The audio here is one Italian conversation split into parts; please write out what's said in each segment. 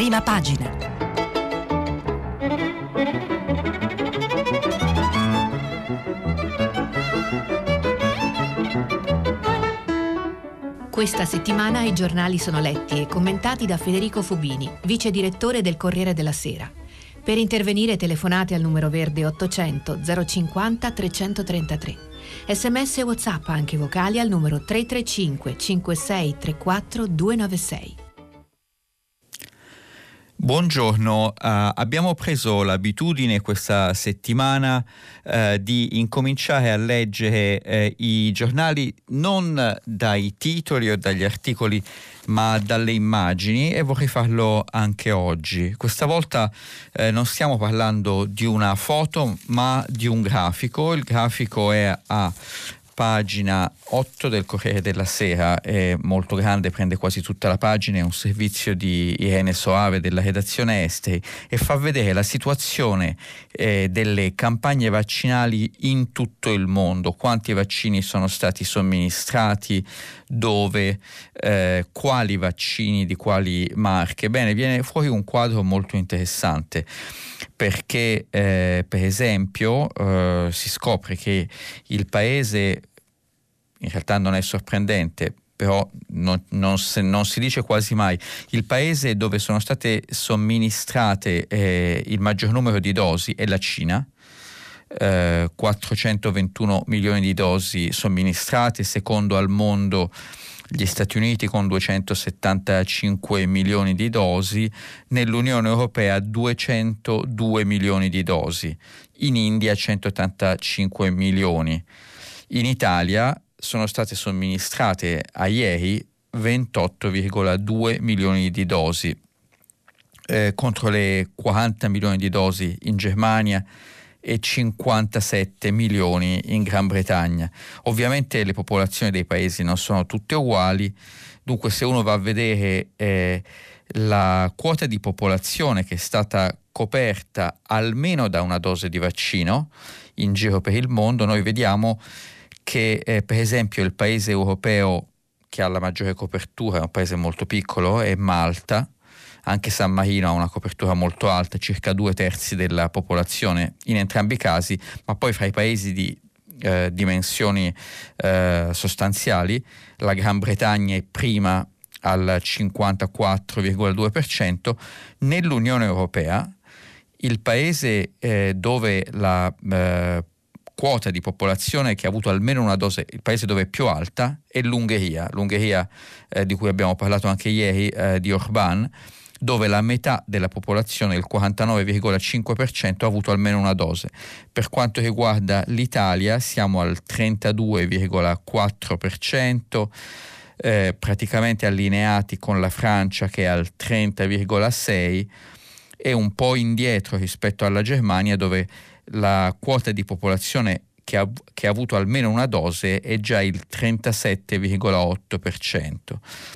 Prima pagina. Questa settimana i giornali sono letti e commentati da Federico Fubini, vice direttore del Corriere della Sera. Per intervenire telefonate al numero verde 800 050 333. Sms e WhatsApp anche vocali al numero 335 5634 296. Buongiorno, uh, abbiamo preso l'abitudine questa settimana uh, di incominciare a leggere uh, i giornali non dai titoli o dagli articoli ma dalle immagini e vorrei farlo anche oggi. Questa volta non stiamo parlando di una foto ma di un grafico, il grafico è a pagina 8 del Corriere della Sera, è molto grande, prende quasi tutta la pagina, è un servizio di Irene Soave della redazione Esteri e fa vedere la situazione eh, delle campagne vaccinali in tutto il mondo, quanti vaccini sono stati somministrati, dove, eh, quali vaccini, di quali marche. Bene, viene fuori un quadro molto interessante perché eh, per esempio eh, si scopre che il paese in realtà non è sorprendente, però non, non, se, non, si dice quasi mai, il paese dove sono state somministrate eh, il maggior numero di dosi è la Cina, eh, 421 milioni di dosi somministrate, secondo al mondo gli Stati Uniti con 275 milioni di dosi, nell'Unione Europea 202 milioni di dosi, in India 185 milioni. In Italia sono state somministrate a ieri 28,2 milioni di dosi eh, contro le 40 milioni di dosi in Germania e 57 milioni in Gran Bretagna. Ovviamente le popolazioni dei paesi non sono tutte uguali, dunque se uno va a vedere eh, la quota di popolazione che è stata coperta almeno da una dose di vaccino in giro per il mondo, noi vediamo che eh, per esempio il paese europeo che ha la maggiore copertura, è un paese molto piccolo, è Malta, anche San Marino ha una copertura molto alta, circa due terzi della popolazione in entrambi i casi, ma poi fra i paesi di eh, dimensioni eh, sostanziali, la Gran Bretagna è prima al 54,2%, nell'Unione Europea il paese eh, dove la eh, quota di popolazione che ha avuto almeno una dose, il paese dove è più alta è l'Ungheria, l'Ungheria eh, di cui abbiamo parlato anche ieri, eh, di Orban, dove la metà della popolazione, il 49,5%, ha avuto almeno una dose. Per quanto riguarda l'Italia siamo al 32,4%. Eh, praticamente allineati con la Francia che è al 30,6 e un po' indietro rispetto alla Germania dove la quota di popolazione che ha, che ha, avuto almeno una dose è già il 37,8%.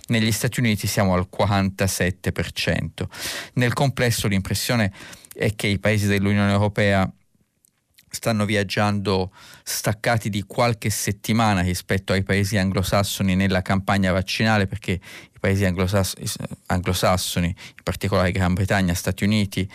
Negli Stati Uniti siamo al 47%. Nel complesso l'impressione è che i paesi dell'Unione Europea stanno viaggiando staccati di qualche settimana rispetto ai paesi anglosassoni nella campagna vaccinale perché i paesi anglosassoni, anglosassoni in particolare Gran Bretagna, Stati Uniti,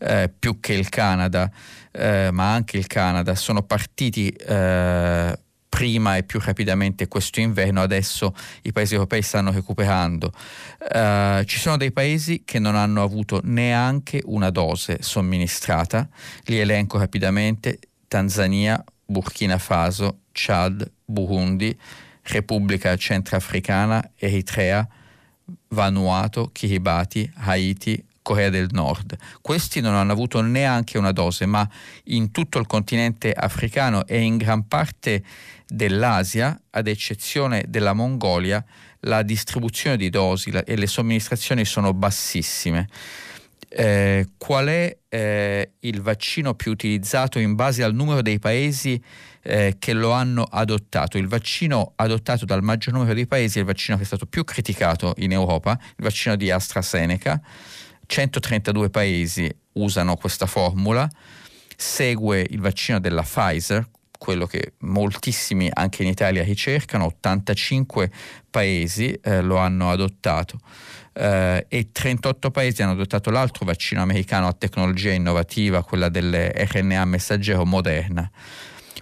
eh, più che il Canada, eh, ma anche il Canada, sono partiti eh, prima e più rapidamente questo inverno, adesso i paesi europei stanno recuperando. Uh, ci sono dei paesi che non hanno avuto neanche una dose somministrata, li elenco rapidamente, Tanzania, Burkina Faso, Chad, Burundi, Repubblica Centrafricana, Eritrea, Vanuatu, Kiribati, Haiti, Corea del Nord. Questi non hanno avuto neanche una dose, ma in tutto il continente africano e in gran parte dell'Asia, ad eccezione della Mongolia, la distribuzione di dosi e le somministrazioni sono bassissime. Eh, qual è eh, il vaccino più utilizzato in base al numero dei paesi eh, che lo hanno adottato? Il vaccino adottato dal maggior numero dei paesi è il vaccino che è stato più criticato in Europa, il vaccino di AstraZeneca 132 paesi usano questa formula, segue il vaccino della Pfizer, quello che moltissimi anche in Italia ricercano, 85 paesi eh, lo hanno adottato. eh, e 38 paesi hanno adottato l'altro vaccino americano a tecnologia innovativa, quella dell'RNA messaggero Moderna.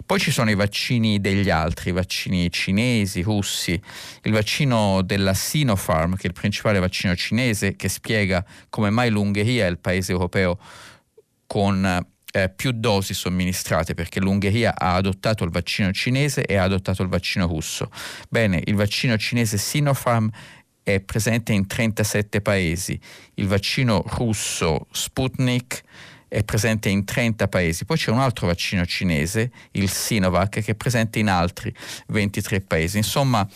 Poi ci sono i vaccini degli altri, i vaccini cinesi, russi, il vaccino della Sinopharm, che è il principale vaccino cinese, che spiega come mai l'Ungheria è il paese europeo con eh, più dosi somministrate perché l'Ungheria ha adottato il vaccino cinese e ha adottato il vaccino russo. Bene, il vaccino cinese Sinopharm è presente in 37 paesi, il vaccino russo Sputnik è presente in 30 paesi, poi c'è un altro vaccino cinese, il Sinovac, che è presente in altri 23 paesi. Insomma,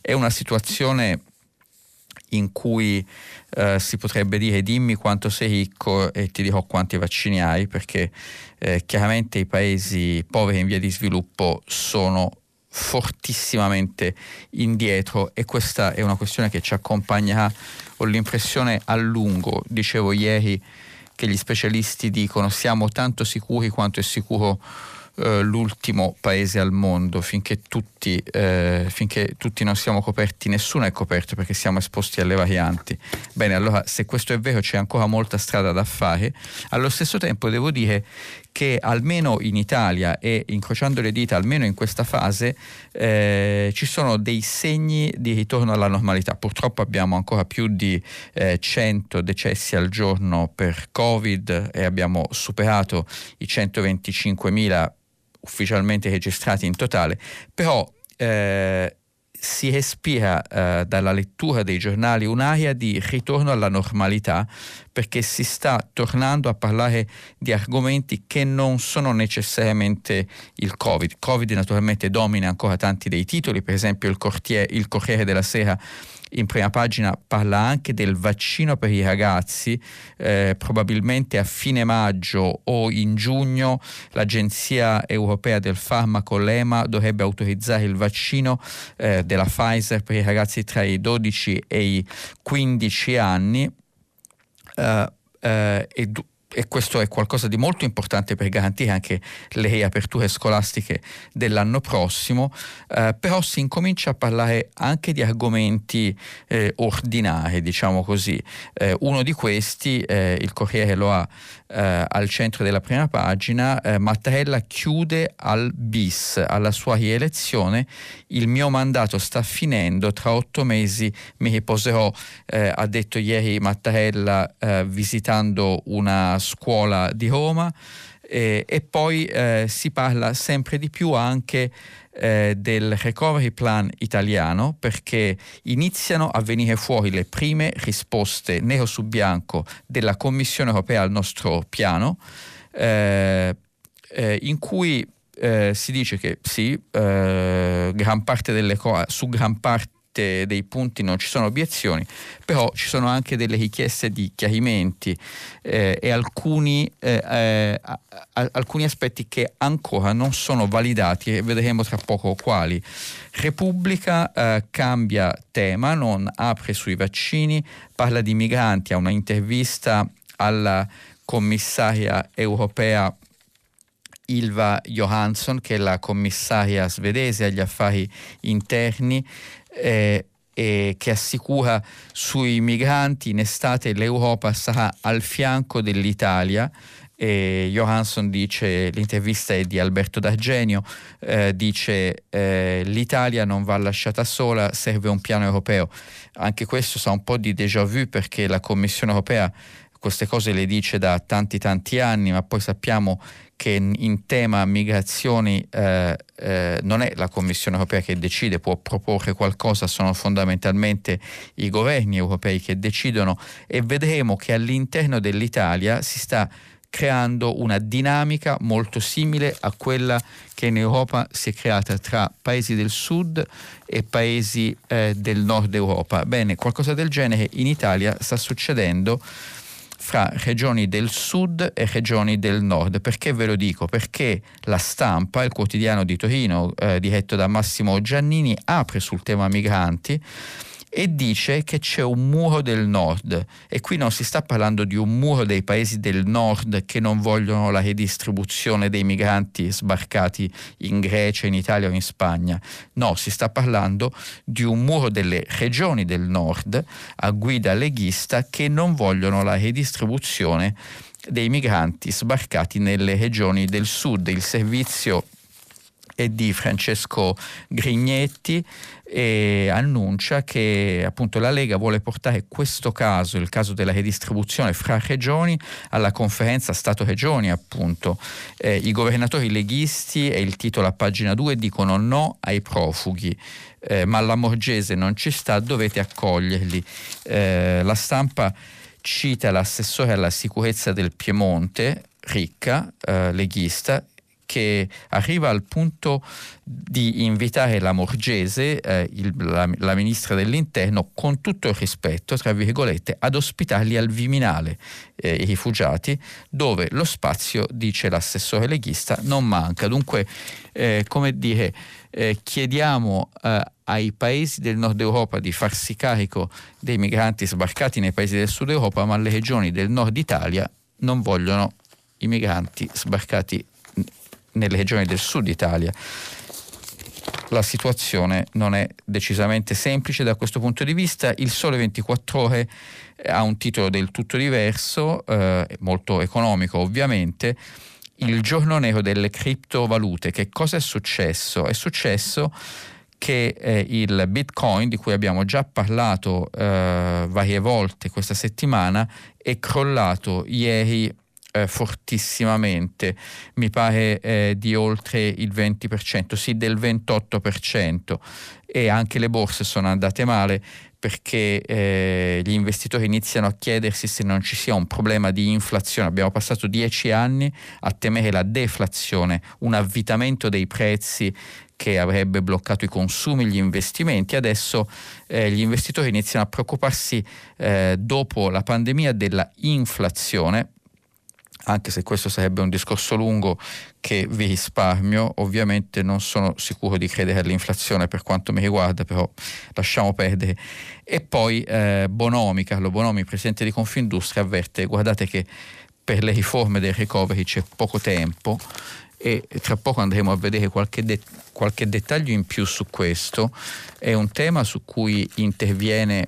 è una situazione in cui eh, si potrebbe dire dimmi quanto sei ricco e ti dirò quanti vaccini hai, perché eh, chiaramente i paesi poveri in via di sviluppo sono fortissimamente indietro e questa è una questione che ci accompagnerà, ho l'impressione a lungo, dicevo ieri che gli specialisti dicono siamo tanto sicuri quanto è sicuro eh, l'ultimo paese al mondo, finché tutti, eh, finché tutti non siamo coperti, nessuno è coperto perché siamo esposti alle varianti. Bene, allora se questo è vero c'è ancora molta strada da fare. Allo stesso tempo devo dire che almeno in Italia e incrociando le dita, almeno in questa fase, eh, ci sono dei segni di ritorno alla normalità. Purtroppo abbiamo ancora più di eh, 100 decessi al giorno per Covid e abbiamo superato i 125.000 ufficialmente registrati in totale, però eh, si respira eh, dalla lettura dei giornali un'aria di ritorno alla normalità perché si sta tornando a parlare di argomenti che non sono necessariamente il Covid. Covid naturalmente domina ancora tanti dei titoli, per esempio il, Cortier, il Corriere della Sera in prima pagina parla anche del vaccino per i ragazzi, eh, probabilmente a fine maggio o in giugno l'Agenzia Europea del Farmaco, l'EMA, dovrebbe autorizzare il vaccino eh, della Pfizer per i ragazzi tra i 12 e i 15 anni. Uh, uh, e, e questo è qualcosa di molto importante per garantire anche le riaperture scolastiche dell'anno prossimo, eh, però si incomincia a parlare anche di argomenti eh, ordinari, diciamo così. Eh, uno di questi, eh, il Corriere lo ha eh, al centro della prima pagina, eh, Mattarella chiude al bis, alla sua rielezione, il mio mandato sta finendo, tra otto mesi mi riposerò, eh, ha detto ieri Mattarella eh, visitando una scuola di Roma. E poi eh, si parla sempre di più anche eh, del recovery plan italiano perché iniziano a venire fuori le prime risposte nero su bianco della Commissione europea al nostro piano eh, eh, in cui eh, si dice che sì, eh, gran parte delle co- su gran parte dei punti non ci sono obiezioni, però ci sono anche delle richieste di chiarimenti eh, e alcuni, eh, eh, alcuni, aspetti che ancora non sono validati e vedremo tra poco quali. Repubblica eh, cambia tema, non apre sui vaccini, parla di migranti, ha una intervista alla commissaria europea Ilva Johansson, che è la commissaria svedese agli affari interni, eh, e che assicura sui migranti in estate l'Europa sarà al fianco dell'Italia. E Johansson dice, l'intervista è di Alberto D'Argenio, eh, dice eh, l'Italia non va lasciata sola, serve un piano europeo. Anche questo sa un po' di déjà vu perché la Commissione europea queste cose le dice da tanti tanti anni, ma poi sappiamo che in tema migrazioni eh, eh, non è la Commissione europea che decide, può proporre qualcosa, sono fondamentalmente i governi europei che decidono e vedremo che all'interno dell'Italia si sta creando una dinamica molto simile a quella che in Europa si è creata tra paesi del sud e paesi eh, del nord Europa. Bene, qualcosa del genere in Italia sta succedendo fra regioni del sud e regioni del nord. Perché ve lo dico? Perché la stampa, il quotidiano di Torino, eh, diretto da Massimo Giannini, apre sul tema migranti e dice che c'è un muro del nord e qui non si sta parlando di un muro dei paesi del nord che non vogliono la redistribuzione dei migranti sbarcati in Grecia, in Italia o in Spagna, no, si sta parlando di un muro delle regioni del nord a guida leghista che non vogliono la redistribuzione dei migranti sbarcati nelle regioni del sud. Il servizio è di Francesco Grignetti e annuncia che appunto la Lega vuole portare questo caso, il caso della redistribuzione fra regioni, alla conferenza Stato-Regioni appunto. Eh, I governatori leghisti, e il titolo a pagina 2, dicono no ai profughi. Eh, ma la Morgese non ci sta, dovete accoglierli. Eh, la stampa cita l'assessore alla sicurezza del Piemonte, Ricca, eh, leghista, che arriva al punto di invitare la Morgese, eh, il, la, la, ministra dell'Interno, con tutto il rispetto, tra virgolette, ad ospitarli al Viminale, eh, i rifugiati, dove lo spazio, dice l'assessore leghista, non manca. Dunque, eh, come dire, eh, chiediamo eh, ai paesi del nord Europa di farsi carico dei migranti sbarcati nei paesi del sud Europa, ma le regioni del nord Italia non vogliono i migranti sbarcati nelle regioni del sud Italia. La situazione non è decisamente semplice da questo punto di vista. Il Sole 24 ore ha un titolo del tutto diverso, eh, molto economico ovviamente. Il giorno nero delle criptovalute. Che cosa è successo? È successo che eh, il Bitcoin, di cui abbiamo già parlato eh, varie volte questa settimana, è crollato ieri eh, fortissimamente, mi pare eh, di oltre il 20%, sì del 28% e anche le borse sono andate male perché eh, gli investitori iniziano a chiedersi se non ci sia un problema di inflazione. Abbiamo passato dieci anni a temere la deflazione, un avvitamento dei prezzi che avrebbe bloccato i consumi, gli investimenti. Adesso eh, gli investitori iniziano a preoccuparsi eh, dopo la pandemia della inflazione anche se questo sarebbe un discorso lungo che vi risparmio, ovviamente non sono sicuro di credere all'inflazione per quanto mi riguarda, però lasciamo perdere. E poi eh, Bonomi, Carlo Bonomi, presidente di Confindustria, avverte, guardate che per le riforme del recovery c'è poco tempo e tra poco andremo a vedere qualche, de- qualche dettaglio in più su questo. È un tema su cui interviene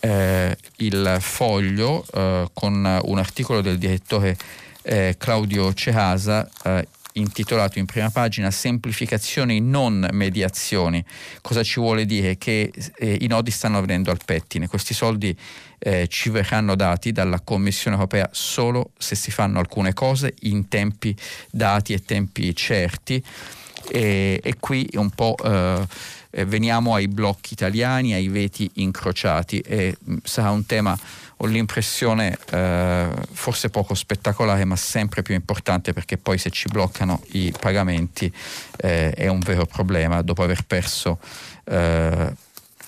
eh, il foglio eh, con un articolo del direttore eh, Claudio Cehasa eh, intitolato in prima pagina Semplificazioni non mediazioni. Cosa ci vuole dire? Che eh, i nodi stanno venendo al pettine, questi soldi eh, ci verranno dati dalla Commissione europea solo se si fanno alcune cose in tempi dati e tempi certi e, e qui un po' eh, eh, veniamo ai blocchi italiani, ai veti incrociati e mh, mm, sarà un tema, ho l'impressione, eh, forse poco spettacolare ma sempre più importante perché poi se ci bloccano i pagamenti eh, è un vero problema dopo aver perso eh,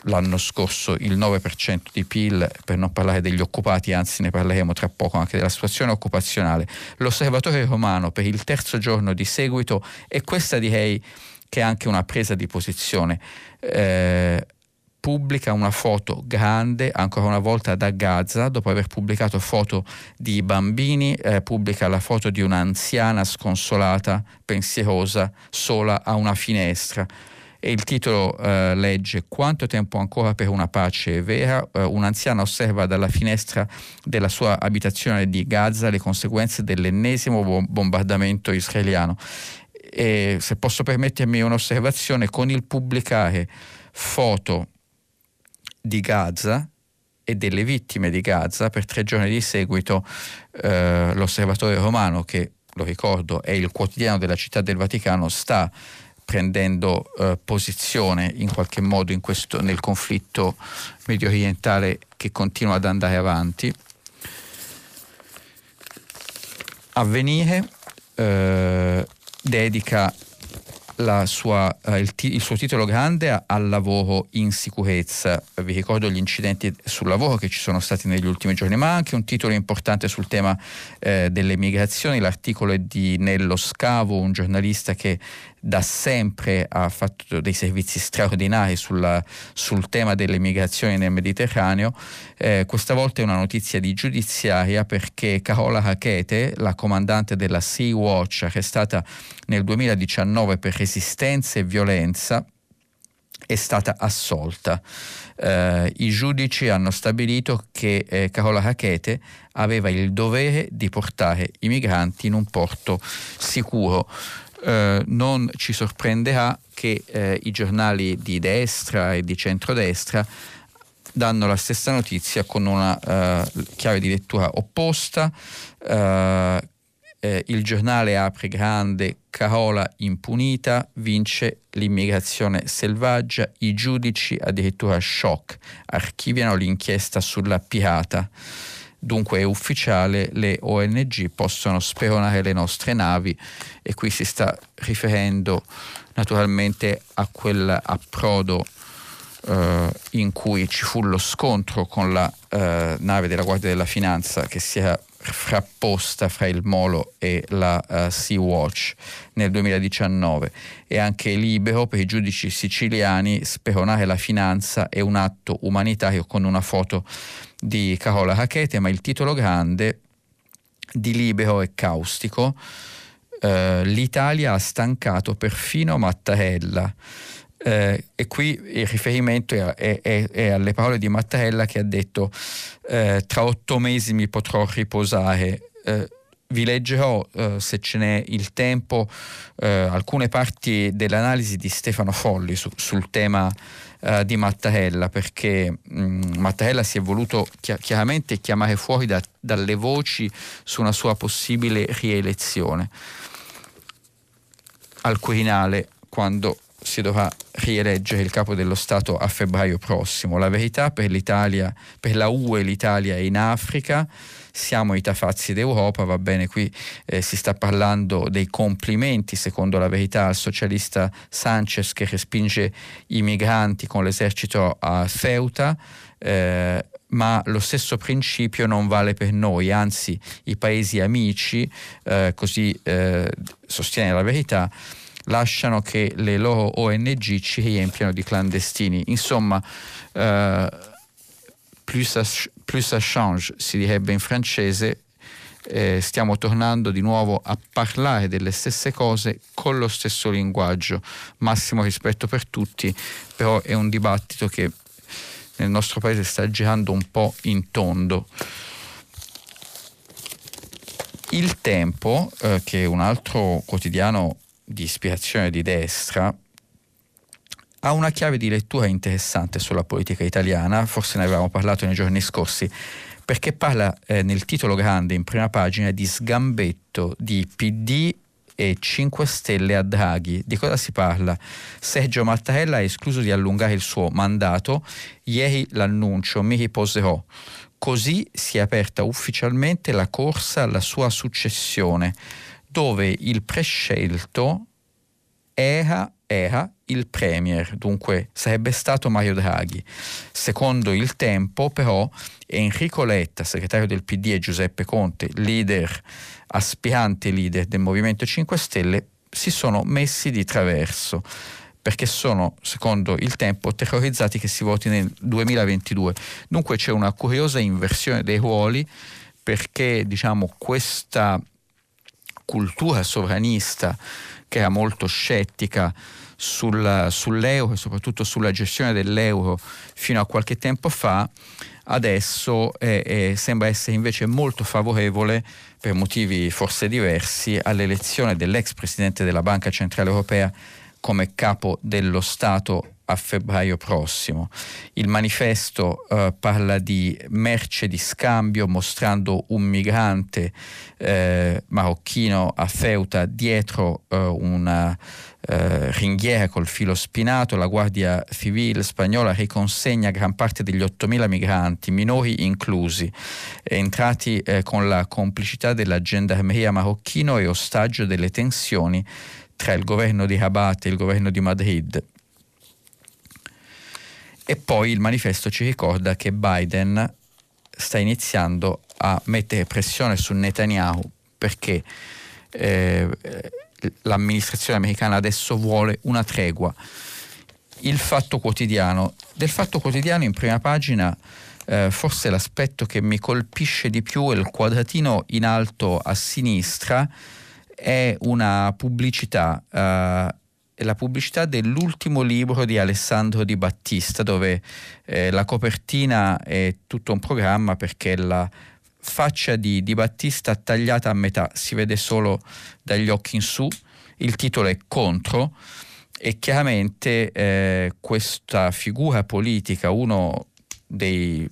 l'anno scorso il 9% di PIL, per non parlare degli occupati, anzi ne parleremo tra poco anche della situazione occupazionale. L'osservatorio romano per il terzo giorno di seguito e questa direi che è anche una presa di posizione. Eh, pubblica una foto grande ancora una volta da Gaza, dopo aver pubblicato foto di bambini, eh, pubblica la foto di un'anziana sconsolata, pensierosa, sola a una finestra e il titolo eh, legge Quanto tempo ancora per una pace vera? Eh, un'anziana osserva dalla finestra della sua abitazione di Gaza le conseguenze dell'ennesimo bombardamento israeliano. E se posso permettermi un'osservazione, con il pubblicare foto di Gaza e delle vittime di Gaza per tre giorni di seguito, eh, l'osservatore romano, che lo ricordo è il quotidiano della città del Vaticano, sta prendendo eh, posizione in qualche modo in questo, nel conflitto medio orientale che continua ad andare avanti. Avvenire eh, dedica sua, eh, il, t- il, suo titolo grande al lavoro in sicurezza. Vi ricordo gli incidenti sul lavoro che ci sono stati negli ultimi giorni, ma anche un titolo importante sul tema eh, delle migrazioni. L'articolo è di Nello Scavo, un giornalista che da sempre ha fatto dei servizi straordinari sulla, sul tema delle migrazioni nel Mediterraneo. Eh, questa volta è una notizia di giudiziaria perché Carola Hakete, la comandante della Sea Watch, arrestata nel 2019 per resistenza e violenza, è stata assolta. Eh, I giudici hanno stabilito che eh, Carola Hakete aveva il dovere di portare i migranti in un porto sicuro. Eh, non ci sorprenderà che eh, i giornali di destra e di centrodestra danno la stessa notizia con una uh, chiave di lettura opposta. Uh, eh, il giornale apre grande, Carola impunita, vince l'immigrazione selvaggia, i giudici addirittura shock, archiviano l'inchiesta sulla pirata. Dunque è ufficiale, le ONG possono speronare le nostre navi e qui si sta riferendo naturalmente a quell'approdo eh, in cui ci fu lo scontro con la eh, nave della Guardia della Finanza che si era frapposta fra il Molo e la uh, Sea Watch nel 2019 e anche libero per i giudici siciliani speronare la finanza è un atto umanitario con una foto di Carola Rackete ma il titolo grande di libero e caustico uh, l'Italia ha stancato perfino Mattarella eh, e qui il riferimento è, è, è, alle parole di Mattarella che ha detto eh, tra otto mesi mi potrò riposare. Eh, vi leggerò, eh, se ce n'è il tempo, eh, alcune parti dell'analisi di Stefano Folli su, sul tema eh, di Mattarella, perché mh, mm, Mattarella si è voluto chi- chiaramente chiamare fuori da, dalle voci su una sua possibile rielezione al Quirinale quando si dovrà rieleggere il capo dello Stato a febbraio prossimo. La verità per l'Italia, per la UE l'Italia è in Africa, siamo i tafazzi d'Europa, va bene, qui eh, si sta parlando dei complimenti, secondo la verità, al socialista Sanchez che respinge i migranti con l'esercito a Ceuta. Eh, ma lo stesso principio non vale per noi, anzi i paesi amici, eh, così eh, sostiene la verità, lasciano che le loro ONG ci riempiano di clandestini. Insomma, eh, plus, ça, change, si direbbe in francese, eh, stiamo tornando di nuovo a parlare delle stesse cose con lo stesso linguaggio. Massimo rispetto per tutti, però è un dibattito che nel nostro paese sta girando un po' in tondo. Il Tempo, eh, che è un altro quotidiano di ispirazione di destra, ha una chiave di lettura interessante sulla politica italiana, forse ne avevamo parlato nei giorni scorsi, perché parla eh, nel titolo grande in prima pagina di sgambetto di PD e 5 Stelle a Draghi. Di cosa si parla? Sergio Mattarella ha escluso di allungare il suo mandato, ieri l'annuncio mi riposerò. Così si è aperta ufficialmente la corsa alla sua successione dove il prescelto era, era il Premier, dunque sarebbe stato Mario Draghi. Secondo il tempo, però, Enrico Letta, segretario del PD, e Giuseppe Conte, leader, aspirante leader del Movimento 5 Stelle, si sono messi di traverso perché sono, secondo il tempo, terrorizzati che si voti nel 2022. Dunque c'è una curiosa inversione dei ruoli perché diciamo, questa cultura sovranista che era molto scettica sul, sull'euro e soprattutto sulla gestione dell'euro fino a qualche tempo fa, adesso è, è, sembra essere invece molto favorevole, per motivi forse diversi, all'elezione dell'ex presidente della Banca Centrale Europea come capo dello Stato a febbraio prossimo. Il manifesto eh, parla di merce di scambio mostrando un migrante eh, marocchino a Feuta dietro eh, una eh, ringhiera col filo spinato. La Guardia Civile spagnola riconsegna gran parte degli 8.000 migranti, minori inclusi, entrati eh, con la complicità della gendarmeria marocchino e ostaggio delle tensioni tra il governo di Rabat e il governo di Madrid. E poi il manifesto ci ricorda che Biden sta iniziando a mettere pressione su Netanyahu perché eh, l'amministrazione americana adesso vuole una tregua. Il fatto quotidiano. Del fatto quotidiano in prima pagina eh, forse l'aspetto che mi colpisce di più è il quadratino in alto a sinistra, è una pubblicità, eh, la pubblicità dell'ultimo libro di Alessandro Di Battista, dove eh, la copertina è tutto un programma perché la faccia di Di Battista tagliata a metà, si vede solo dagli occhi in su, il titolo è Contro. E chiaramente eh, questa figura politica, uno dei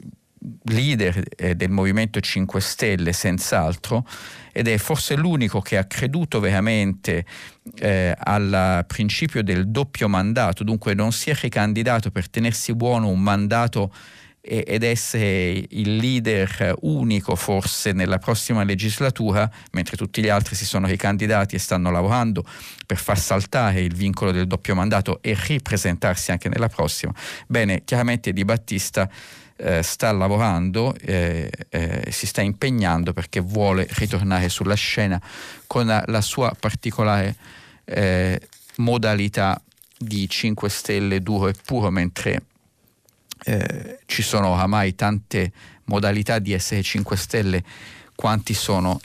leader eh, del Movimento 5 Stelle, senz'altro, ed è forse l'unico che ha creduto veramente eh, al principio del doppio mandato, dunque non si è ricandidato per tenersi buono un mandato ed essere il leader unico forse nella prossima legislatura, mentre tutti gli altri si sono ricandidati e stanno lavorando per far saltare il vincolo del doppio mandato e ripresentarsi anche nella prossima. Bene, chiaramente Di Battista eh, sta lavorando, eh, eh, si sta impegnando perché vuole ritornare sulla scena con la, la sua particolare eh, modalità di 5 stelle duro e puro, mentre eh, ci sono oramai tante modalità di essere 5 Stelle quanti sono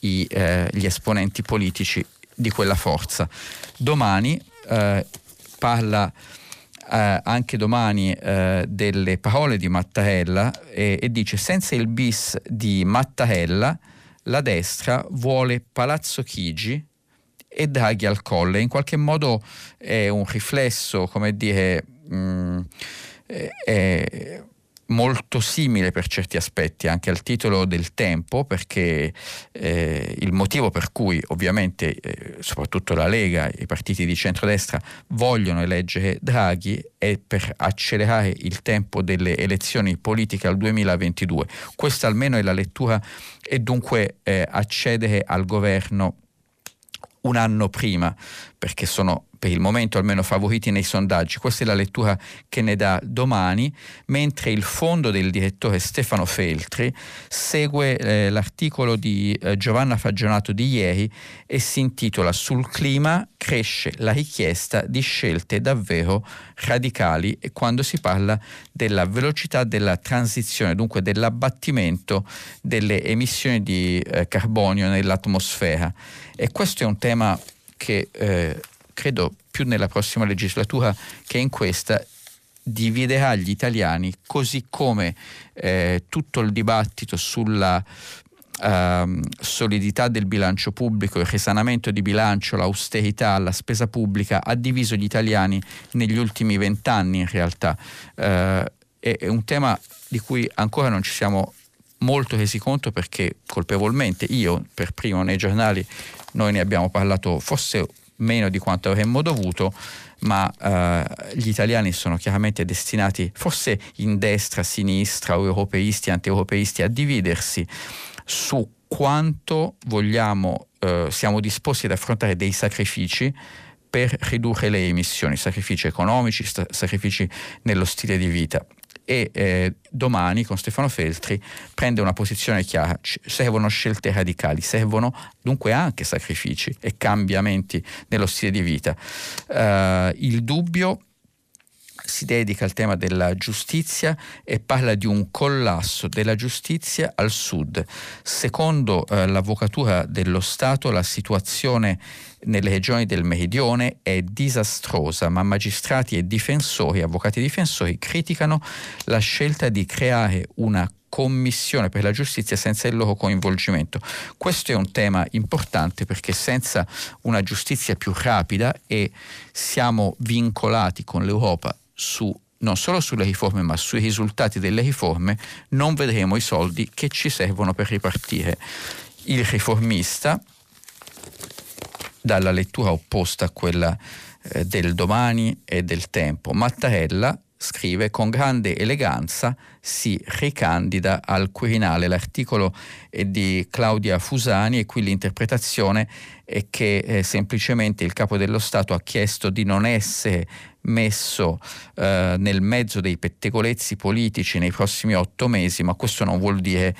i, eh, gli esponenti politici di quella forza. Domani parla eh, anche domani eh, delle parole di Mattarella e, e dice senza il bis di Mattarella la destra vuole Palazzo Chigi e Draghi al colle. In qualche modo è un riflesso, come dire, mh, mm, è molto simile per certi aspetti anche al titolo del tempo perché eh, il motivo per cui ovviamente eh, soprattutto la Lega e i partiti di centrodestra vogliono eleggere Draghi è per accelerare il tempo delle elezioni politiche al 2022 questa almeno è la lettura e dunque eh, accedere al governo un anno prima perché sono per il momento almeno favoriti nei sondaggi. Questa è la lettura che ne dà domani, mentre il fondo del direttore Stefano Feltri segue eh, l'articolo di eh, Giovanna Fagionato di ieri e si intitola Sul clima cresce la richiesta di scelte davvero radicali e quando si parla della velocità della transizione, dunque dell'abbattimento delle emissioni di eh, carbonio nell'atmosfera. E questo è un tema che eh, credo più nella prossima legislatura che in questa, dividerà gli italiani, così come eh, tutto il dibattito sulla Uh, solidità del bilancio pubblico, il risanamento di bilancio, l'austerità, la spesa pubblica ha diviso gli italiani negli ultimi vent'anni in realtà. Uh, è, è, un tema di cui ancora non ci siamo molto resi conto perché colpevolmente io per primo nei giornali noi ne abbiamo parlato forse meno di quanto avremmo dovuto, ma eh, gli italiani sono chiaramente destinati, forse in destra, sinistra, europeisti, anti-europeisti, a dividersi su quanto vogliamo, eh, siamo disposti ad affrontare dei sacrifici per ridurre le emissioni, sacrifici economici, sacrifici nello stile di vita e eh, domani con Stefano Feltri prende una posizione chiara, servono scelte radicali, servono dunque anche sacrifici e cambiamenti nello stile di vita. Uh, il dubbio si dedica al tema della giustizia e parla di un collasso della giustizia al sud. Secondo eh, l'Avvocatura dello Stato la situazione nelle regioni del meridione è disastrosa, ma magistrati e difensori, avvocati e difensori criticano la scelta di creare una commissione per la giustizia senza il loro coinvolgimento. Questo è un tema importante perché senza una giustizia più rapida e siamo vincolati con l'Europa su non solo sulle riforme ma sui risultati delle riforme, non vedremo i soldi che ci servono per ripartire. Il riformista, dalla lettura opposta a quella eh, del domani e del tempo, Mattarella scrive con grande eleganza si ricandida al Quirinale. L'articolo è di Claudia Fusani e qui l'interpretazione è che eh, semplicemente il capo dello Stato ha chiesto di non essere messo eh, nel mezzo dei pettegolezzi politici nei prossimi otto mesi, ma questo non vuol dire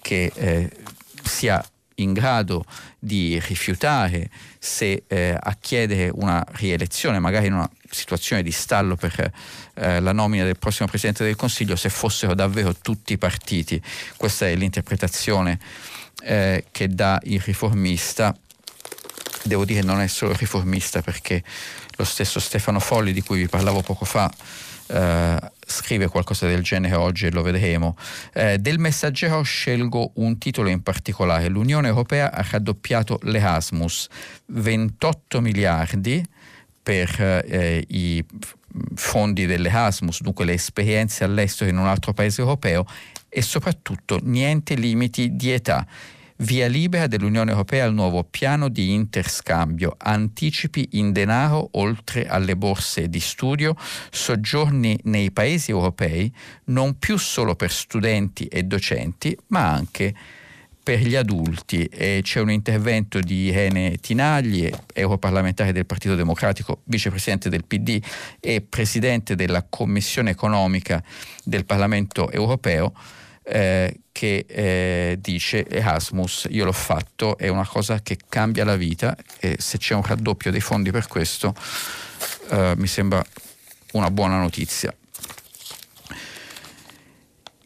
che eh, sia in grado di rifiutare se eh, a chiedere una rielezione, magari in una situazione di stallo per eh, la nomina del prossimo Presidente del Consiglio, se fossero davvero tutti i partiti. Questa è l'interpretazione eh, che dà il riformista. Devo dire non è solo riformista perché lo stesso Stefano Folli di cui vi parlavo poco fa eh, scrive qualcosa del genere oggi e lo vedremo. Eh, del messaggero scelgo un titolo in particolare. L'Unione Europea ha raddoppiato l'Erasmus, 28 miliardi per eh, i fondi dell'Erasmus, dunque le esperienze all'estero in un altro paese europeo e soprattutto niente limiti di età. Via libera dell'Unione Europea al nuovo piano di interscambio, anticipi in denaro oltre alle borse di studio, soggiorni nei paesi europei non più solo per studenti e docenti, ma anche per gli adulti. E c'è un intervento di Irene Tinagli, europarlamentare del Partito Democratico, vicepresidente del PD e presidente della Commissione economica del Parlamento europeo eh, che eh, dice Erasmus, io l'ho fatto, è una cosa che cambia la vita e se c'è un raddoppio dei fondi per questo eh, mi sembra una buona notizia.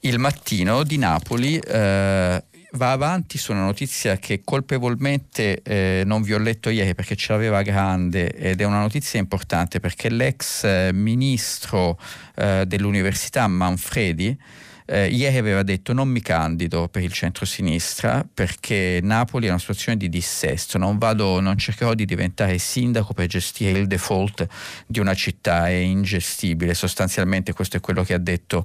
Il mattino di Napoli eh, va avanti su una notizia che colpevolmente eh, non vi ho letto ieri perché ce l'aveva grande ed è una notizia importante perché l'ex eh, ministro eh, dell'università Manfredi eh, ieri aveva detto non mi candido per il centro-sinistra perché Napoli è una situazione di dissesto, non, vado, non cercherò di diventare sindaco per gestire il default di una città, è ingestibile, sostanzialmente questo è quello che ha detto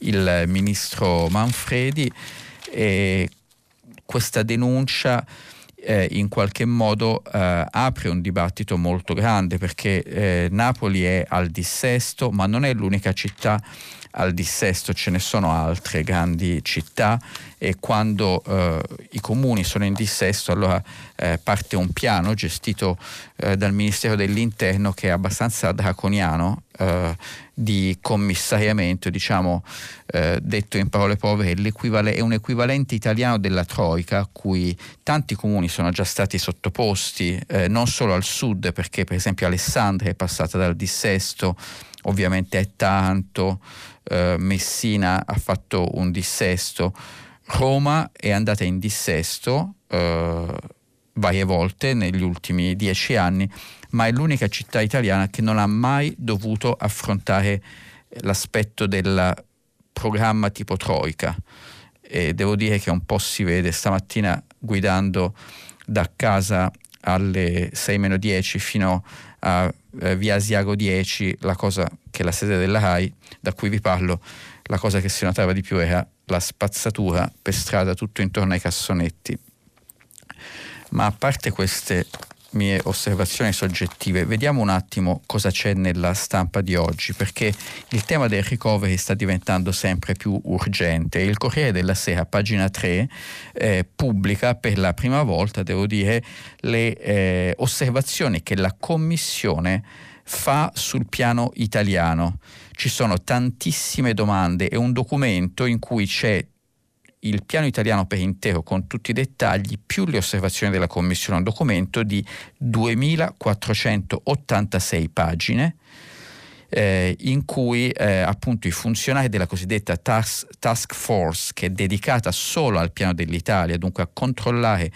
il ministro Manfredi e questa denuncia eh, in qualche modo eh, apre un dibattito molto grande perché eh, Napoli è al dissesto ma non è l'unica città al dissesto ce ne sono altre grandi città e quando eh, i comuni sono in dissesto allora eh, parte un piano gestito eh, dal Ministero dell'Interno che è abbastanza draconiano eh, di commissariamento, diciamo eh, detto in parole povere, è un equivalente italiano della Troica a cui tanti comuni sono già stati sottoposti, eh, non solo al sud perché per esempio Alessandria è passata dal dissesto, ovviamente è tanto, eh, Messina ha fatto un dissesto, Roma è andata in dissesto eh, varie volte negli ultimi dieci anni, ma è l'unica città italiana che non ha mai dovuto affrontare l'aspetto del programma tipo Troica. E devo dire che un po' si vede stamattina guidando da casa alle 6 meno 10 fino a eh, via Asiago 10, la cosa che è la sede della RAI, da cui vi parlo, la cosa che si notava di più era la spazzatura per strada tutto intorno ai cassonetti. Ma a parte queste mie osservazioni soggettive, vediamo un attimo cosa c'è nella stampa di oggi, perché il tema del recovery sta diventando sempre più urgente. Il Corriere della Sera, pagina 3, eh, pubblica per la prima volta, devo dire, le eh, osservazioni che la Commissione fa sul piano italiano. Ci sono tantissime domande e un documento in cui c'è il piano italiano per intero con tutti i dettagli più le osservazioni della Commissione, un documento di 2486 pagine eh, in cui eh, appunto i funzionari della cosiddetta task, task, force che è dedicata solo al piano dell'Italia, dunque a controllare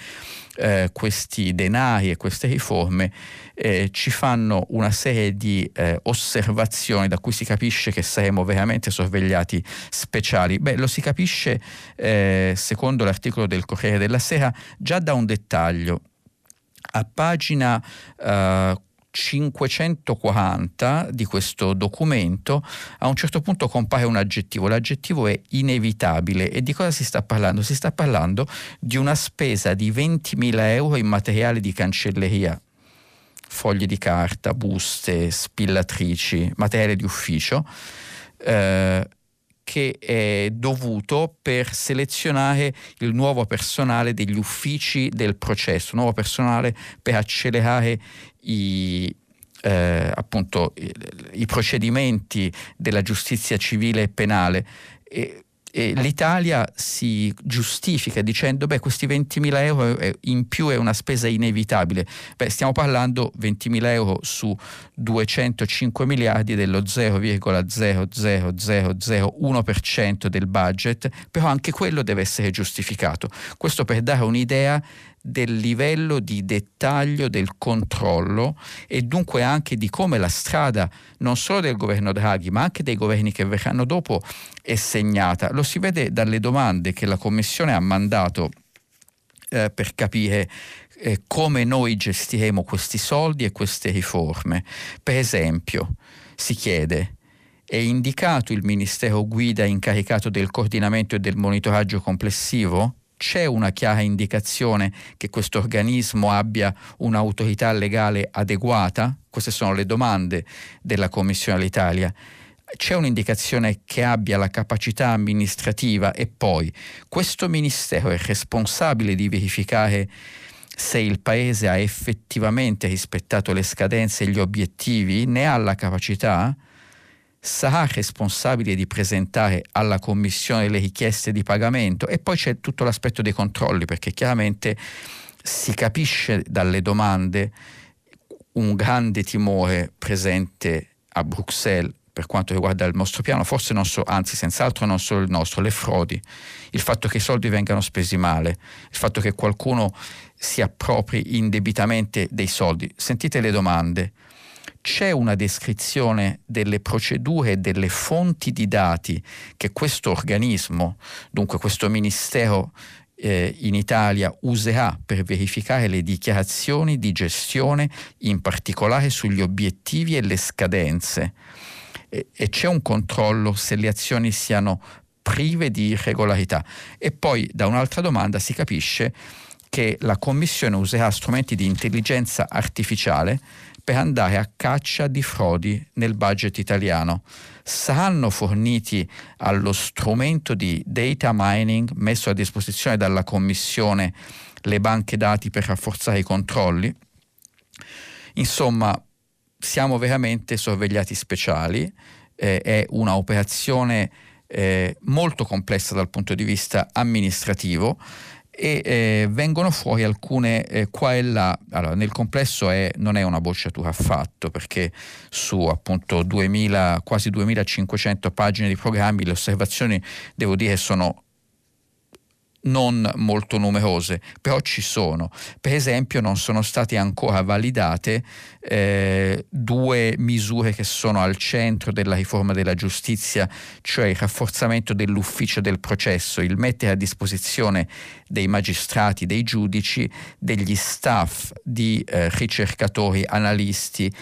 eh, questi denari e queste riforme, eh, ci fanno una serie di eh, osservazioni da cui si capisce che saremo veramente sorvegliati speciali. Beh, lo si capisce eh, secondo l'articolo del Corriere della Sera già da un dettaglio. A pagina 540 di questo documento a un certo punto compare un aggettivo, l'aggettivo è inevitabile e di cosa si sta parlando? Si sta parlando di una spesa di 20.000 euro in materiale di cancelleria, foglie di carta, buste, spillatrici, materiale di ufficio. Eh, che è dovuto per selezionare il nuovo personale degli uffici del processo, nuovo personale per accelerare i, eh, appunto, i, i, procedimenti della giustizia civile e penale. E, E L'Italia si giustifica dicendo beh questi 20.000 euro in più è una spesa inevitabile. Beh, stiamo parlando 20.000 euro su 205 miliardi dello 0,00001% del budget, però anche quello deve essere giustificato. Questo per dare un'idea del livello di dettaglio del controllo e dunque anche di come la strada non solo del governo Draghi ma anche dei governi che verranno dopo è segnata. Lo si vede dalle domande che la Commissione ha mandato eh, per capire eh, come noi gestiremo questi soldi e queste riforme. Per esempio, si chiede è indicato il Ministero guida incaricato del coordinamento e del monitoraggio complessivo? C'è una chiara indicazione che questo organismo abbia un'autorità legale adeguata? Queste sono le domande della Commissione all'Italia. C'è un'indicazione che abbia la capacità amministrativa e poi questo Ministero è responsabile di verificare se il Paese ha effettivamente rispettato le scadenze e gli obiettivi, ne ha la capacità? Sarà responsabile di presentare alla Commissione le richieste di pagamento e poi c'è tutto l'aspetto dei controlli perché chiaramente si capisce dalle domande un grande timore presente a Bruxelles per quanto riguarda il nostro piano, forse non so, anzi senz'altro non solo il nostro, le frodi, il fatto che i soldi vengano spesi male, il fatto che qualcuno si appropri indebitamente dei soldi. Sentite le domande c'è una descrizione delle procedure e delle fonti di dati che questo organismo, dunque questo Ministero eh, in Italia userà per verificare le dichiarazioni di gestione, in particolare sugli obiettivi e le scadenze. E, e c'è un controllo se le azioni siano prive di irregolarità. E poi da un'altra domanda si capisce che la Commissione userà strumenti di intelligenza artificiale per andare a caccia di frodi nel budget italiano. Saranno forniti allo strumento di data mining messo a disposizione dalla Commissione le banche dati per rafforzare i controlli. Insomma, siamo veramente sorvegliati speciali, eh, è un'operazione eh, molto complessa dal punto di vista amministrativo e eh, vengono fuori alcune eh, qua e là, allora, nel complesso è, non è una bocciatura affatto perché su appunto 2000, quasi 2500 pagine di programmi le osservazioni devo dire sono non molto numerose, però ci sono. Per esempio non sono state ancora validate eh, due misure che sono al centro della riforma della giustizia, cioè il rafforzamento dell'ufficio del processo, il mettere a disposizione dei magistrati, dei giudici, degli staff di eh, ricercatori, analisti,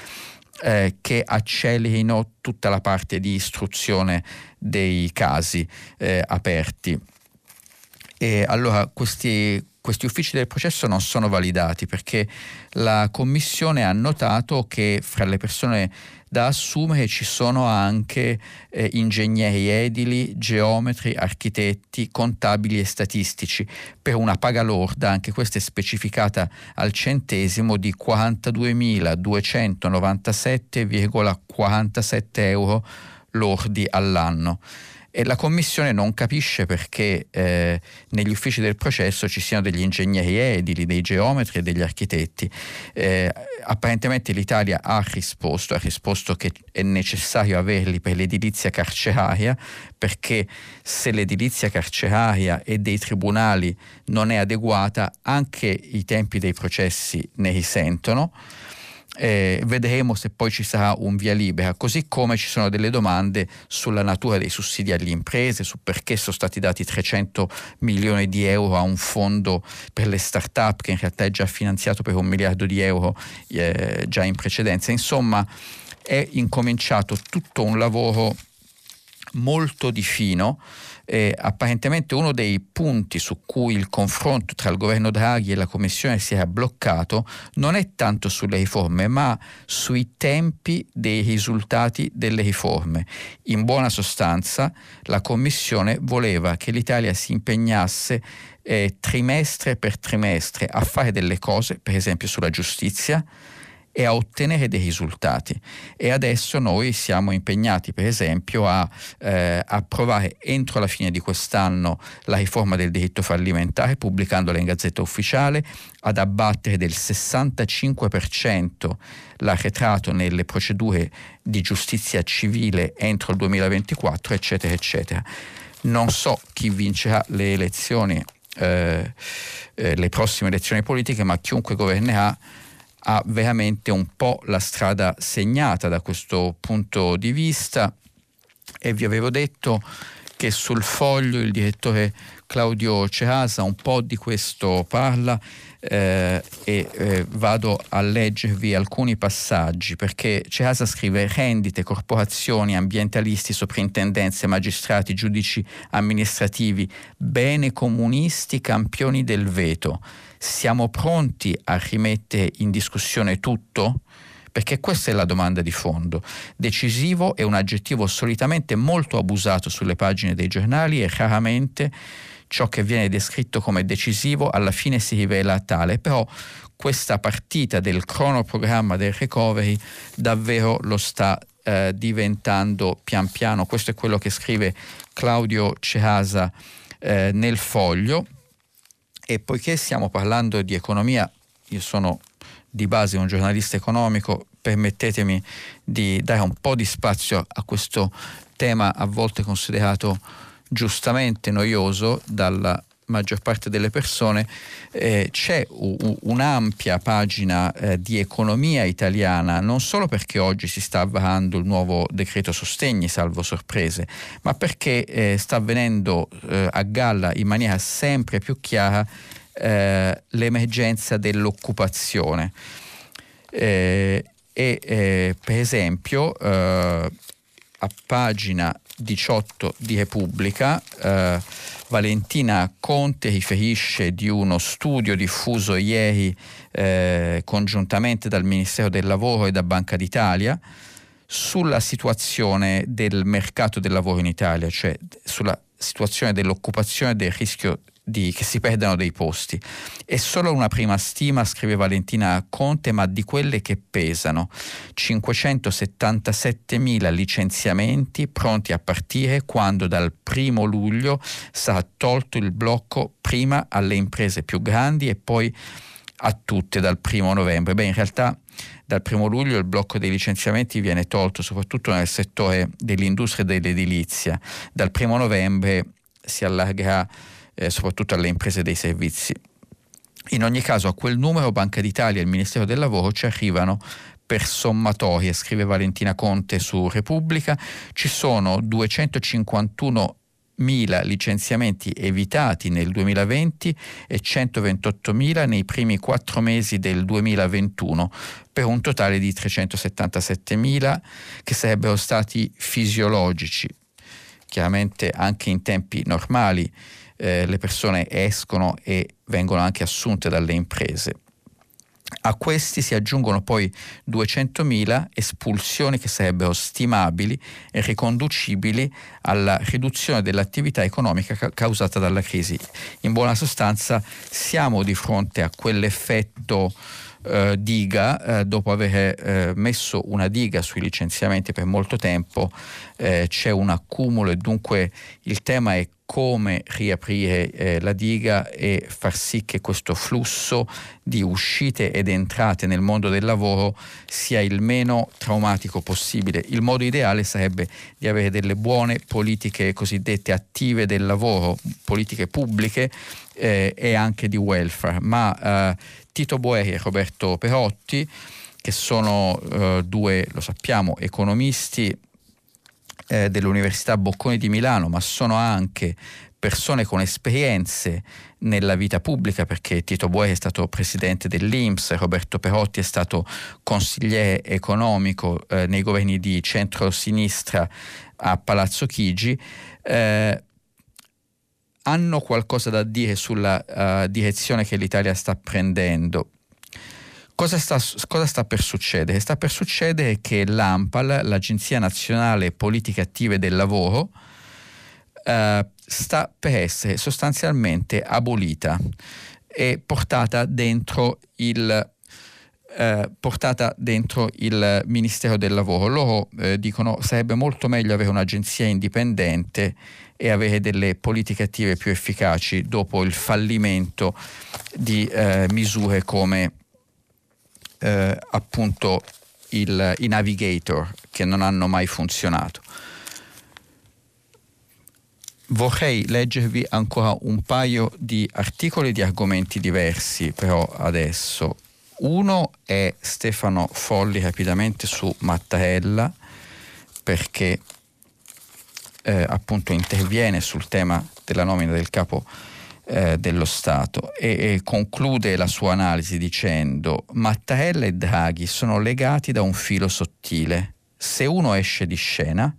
eh, che accelerino tutta la parte di istruzione dei casi eh, aperti. E allora questi, questi uffici del processo non sono validati perché la Commissione ha notato che fra le persone da assumere ci sono anche eh, ingegneri edili, geometri, architetti, contabili e statistici. Per una paga lorda, anche questa è specificata al centesimo, di 42.297,47 euro lordi all'anno e la Commissione non capisce perché eh, negli uffici del processo ci siano degli ingegneri edili, dei geometri e degli architetti. Eh, apparentemente l'Italia ha risposto, ha risposto che è necessario averli per l'edilizia carceraria perché se l'edilizia carceraria e dei tribunali non è adeguata anche i tempi dei processi ne risentono eh, vedremo se poi ci sarà un via libera, così come ci sono delle domande sulla natura dei sussidi alle imprese, su perché sono stati dati 300 milioni di euro a un fondo per le start-up che in realtà è già finanziato per un miliardo di euro eh, già in precedenza. Insomma, è incominciato tutto un lavoro molto di fino eh, apparentemente uno dei punti su cui il confronto tra il governo Draghi e la Commissione si era bloccato non è tanto sulle riforme, ma sui tempi dei risultati delle riforme. In buona sostanza, la Commissione voleva che l'Italia si impegnasse eh, trimestre per trimestre a fare delle cose, per esempio sulla giustizia, e a ottenere dei risultati. E adesso noi siamo impegnati, per esempio, a eh, approvare entro la fine di quest'anno la riforma del diritto fallimentare, pubblicandola in Gazzetta Ufficiale, ad abbattere del 65% l'arretrato nelle procedure di giustizia civile entro il 2024, eccetera, eccetera. Non so chi vincerà le elezioni, eh, eh, le prossime elezioni politiche, ma chiunque governerà ha veramente un po' la strada segnata da questo punto di vista. E vi avevo detto che sul foglio il direttore Claudio Cerasa un po' di questo parla eh, e eh, vado a leggervi alcuni passaggi perché Cerasa scrive rendite, corporazioni, ambientalisti, soprintendenze, magistrati, giudici amministrativi, bene comunisti, campioni del veto siamo pronti a rimettere in discussione tutto? Perché questa è la domanda di fondo. Decisivo è un aggettivo solitamente molto abusato sulle pagine dei giornali e raramente ciò che viene descritto come decisivo alla fine si rivela tale, però questa partita del cronoprogramma del recovery davvero lo sta eh, diventando pian piano. Questo è quello che scrive Claudio Cehasa eh, nel foglio. E poiché stiamo parlando di economia, io sono di base un giornalista economico, permettetemi di dare un po' di spazio a questo tema a volte considerato giustamente noioso dalla maggior parte delle persone, eh, c'è u- un'ampia pagina eh, di economia italiana, non solo perché oggi si sta varando il nuovo decreto sostegni, salvo sorprese, ma perché eh, sta avvenendo eh, a galla in maniera sempre più chiara eh, l'emergenza dell'occupazione. Eh, e per esempio a pagina 18 di Repubblica Valentina Conte riferisce di uno studio diffuso ieri eh, congiuntamente dal Ministero del Lavoro e da Banca d'Italia sulla situazione del mercato del lavoro in Italia, cioè sulla situazione dell'occupazione e del rischio di, che si perdano dei posti. È solo una prima stima, scrive Valentina Conte, ma di quelle che pesano. 577.000 licenziamenti pronti a partire quando dal primo luglio sarà tolto il blocco prima alle imprese più grandi e poi a tutte dal primo novembre. Beh, in realtà dal primo luglio il blocco dei licenziamenti viene tolto soprattutto nel settore dell'industria e dell'edilizia. Dal primo novembre si allargherà eh, soprattutto alle imprese dei servizi. In ogni caso a quel numero Banca d'Italia e il Ministero del Lavoro ci arrivano per sommatorie, scrive Valentina Conte su Repubblica, ci sono 251 mila licenziamenti evitati nel 2020 e 128 mila nei primi quattro mesi del 2021 per un totale di 377 mila che sarebbero stati fisiologici. Chiaramente anche in tempi normali eh, le persone escono e vengono anche assunte dalle imprese. A questi si aggiungono poi 200.000 espulsioni che sarebbero stimabili e riconducibili alla riduzione dell'attività economica ca- causata dalla crisi. In buona sostanza siamo di fronte a quell'effetto eh, diga, eh, dopo aver eh, messo una diga sui licenziamenti per molto tempo, eh, c'è un accumulo e dunque il tema è come riaprire eh, la diga e far sì che questo flusso di uscite ed entrate nel mondo del lavoro sia il meno traumatico possibile. Il modo ideale sarebbe di avere delle buone politiche cosiddette attive del lavoro, politiche pubbliche eh, e anche di welfare, ma eh, Tito Boeri e Roberto Perotti, che sono eh, due, lo sappiamo, economisti eh, dell'Università Bocconi di Milano, ma sono anche persone con esperienze nella vita pubblica perché Tito Boeri è stato presidente dell'Inps, Roberto Perotti è stato consigliere economico eh, nei governi di centro-sinistra a Palazzo Chigi, eh, hanno qualcosa da dire sulla uh, direzione che l'Italia sta prendendo. Cosa sta, cosa sta, per succedere? Sta per succedere che l'AMPAL, l'Agenzia Nazionale Politiche Attive del Lavoro, eh, sta per essere sostanzialmente abolita e portata dentro il eh, portata dentro il Ministero del Lavoro. Loro eh, dicono sarebbe molto meglio avere un'agenzia indipendente e avere delle politiche attive più efficaci dopo il fallimento di eh, misure come eh, appunto il, i navigator che non hanno mai funzionato. Vorrei leggervi ancora un paio di articoli di argomenti diversi, però adesso. Uno è Stefano Folli rapidamente su Mattarella, perché eh, appunto interviene sul tema della nomina del capo eh, dello Stato e, e, conclude la sua analisi dicendo Mattarella e Draghi sono legati da un filo sottile. Se uno esce di scena,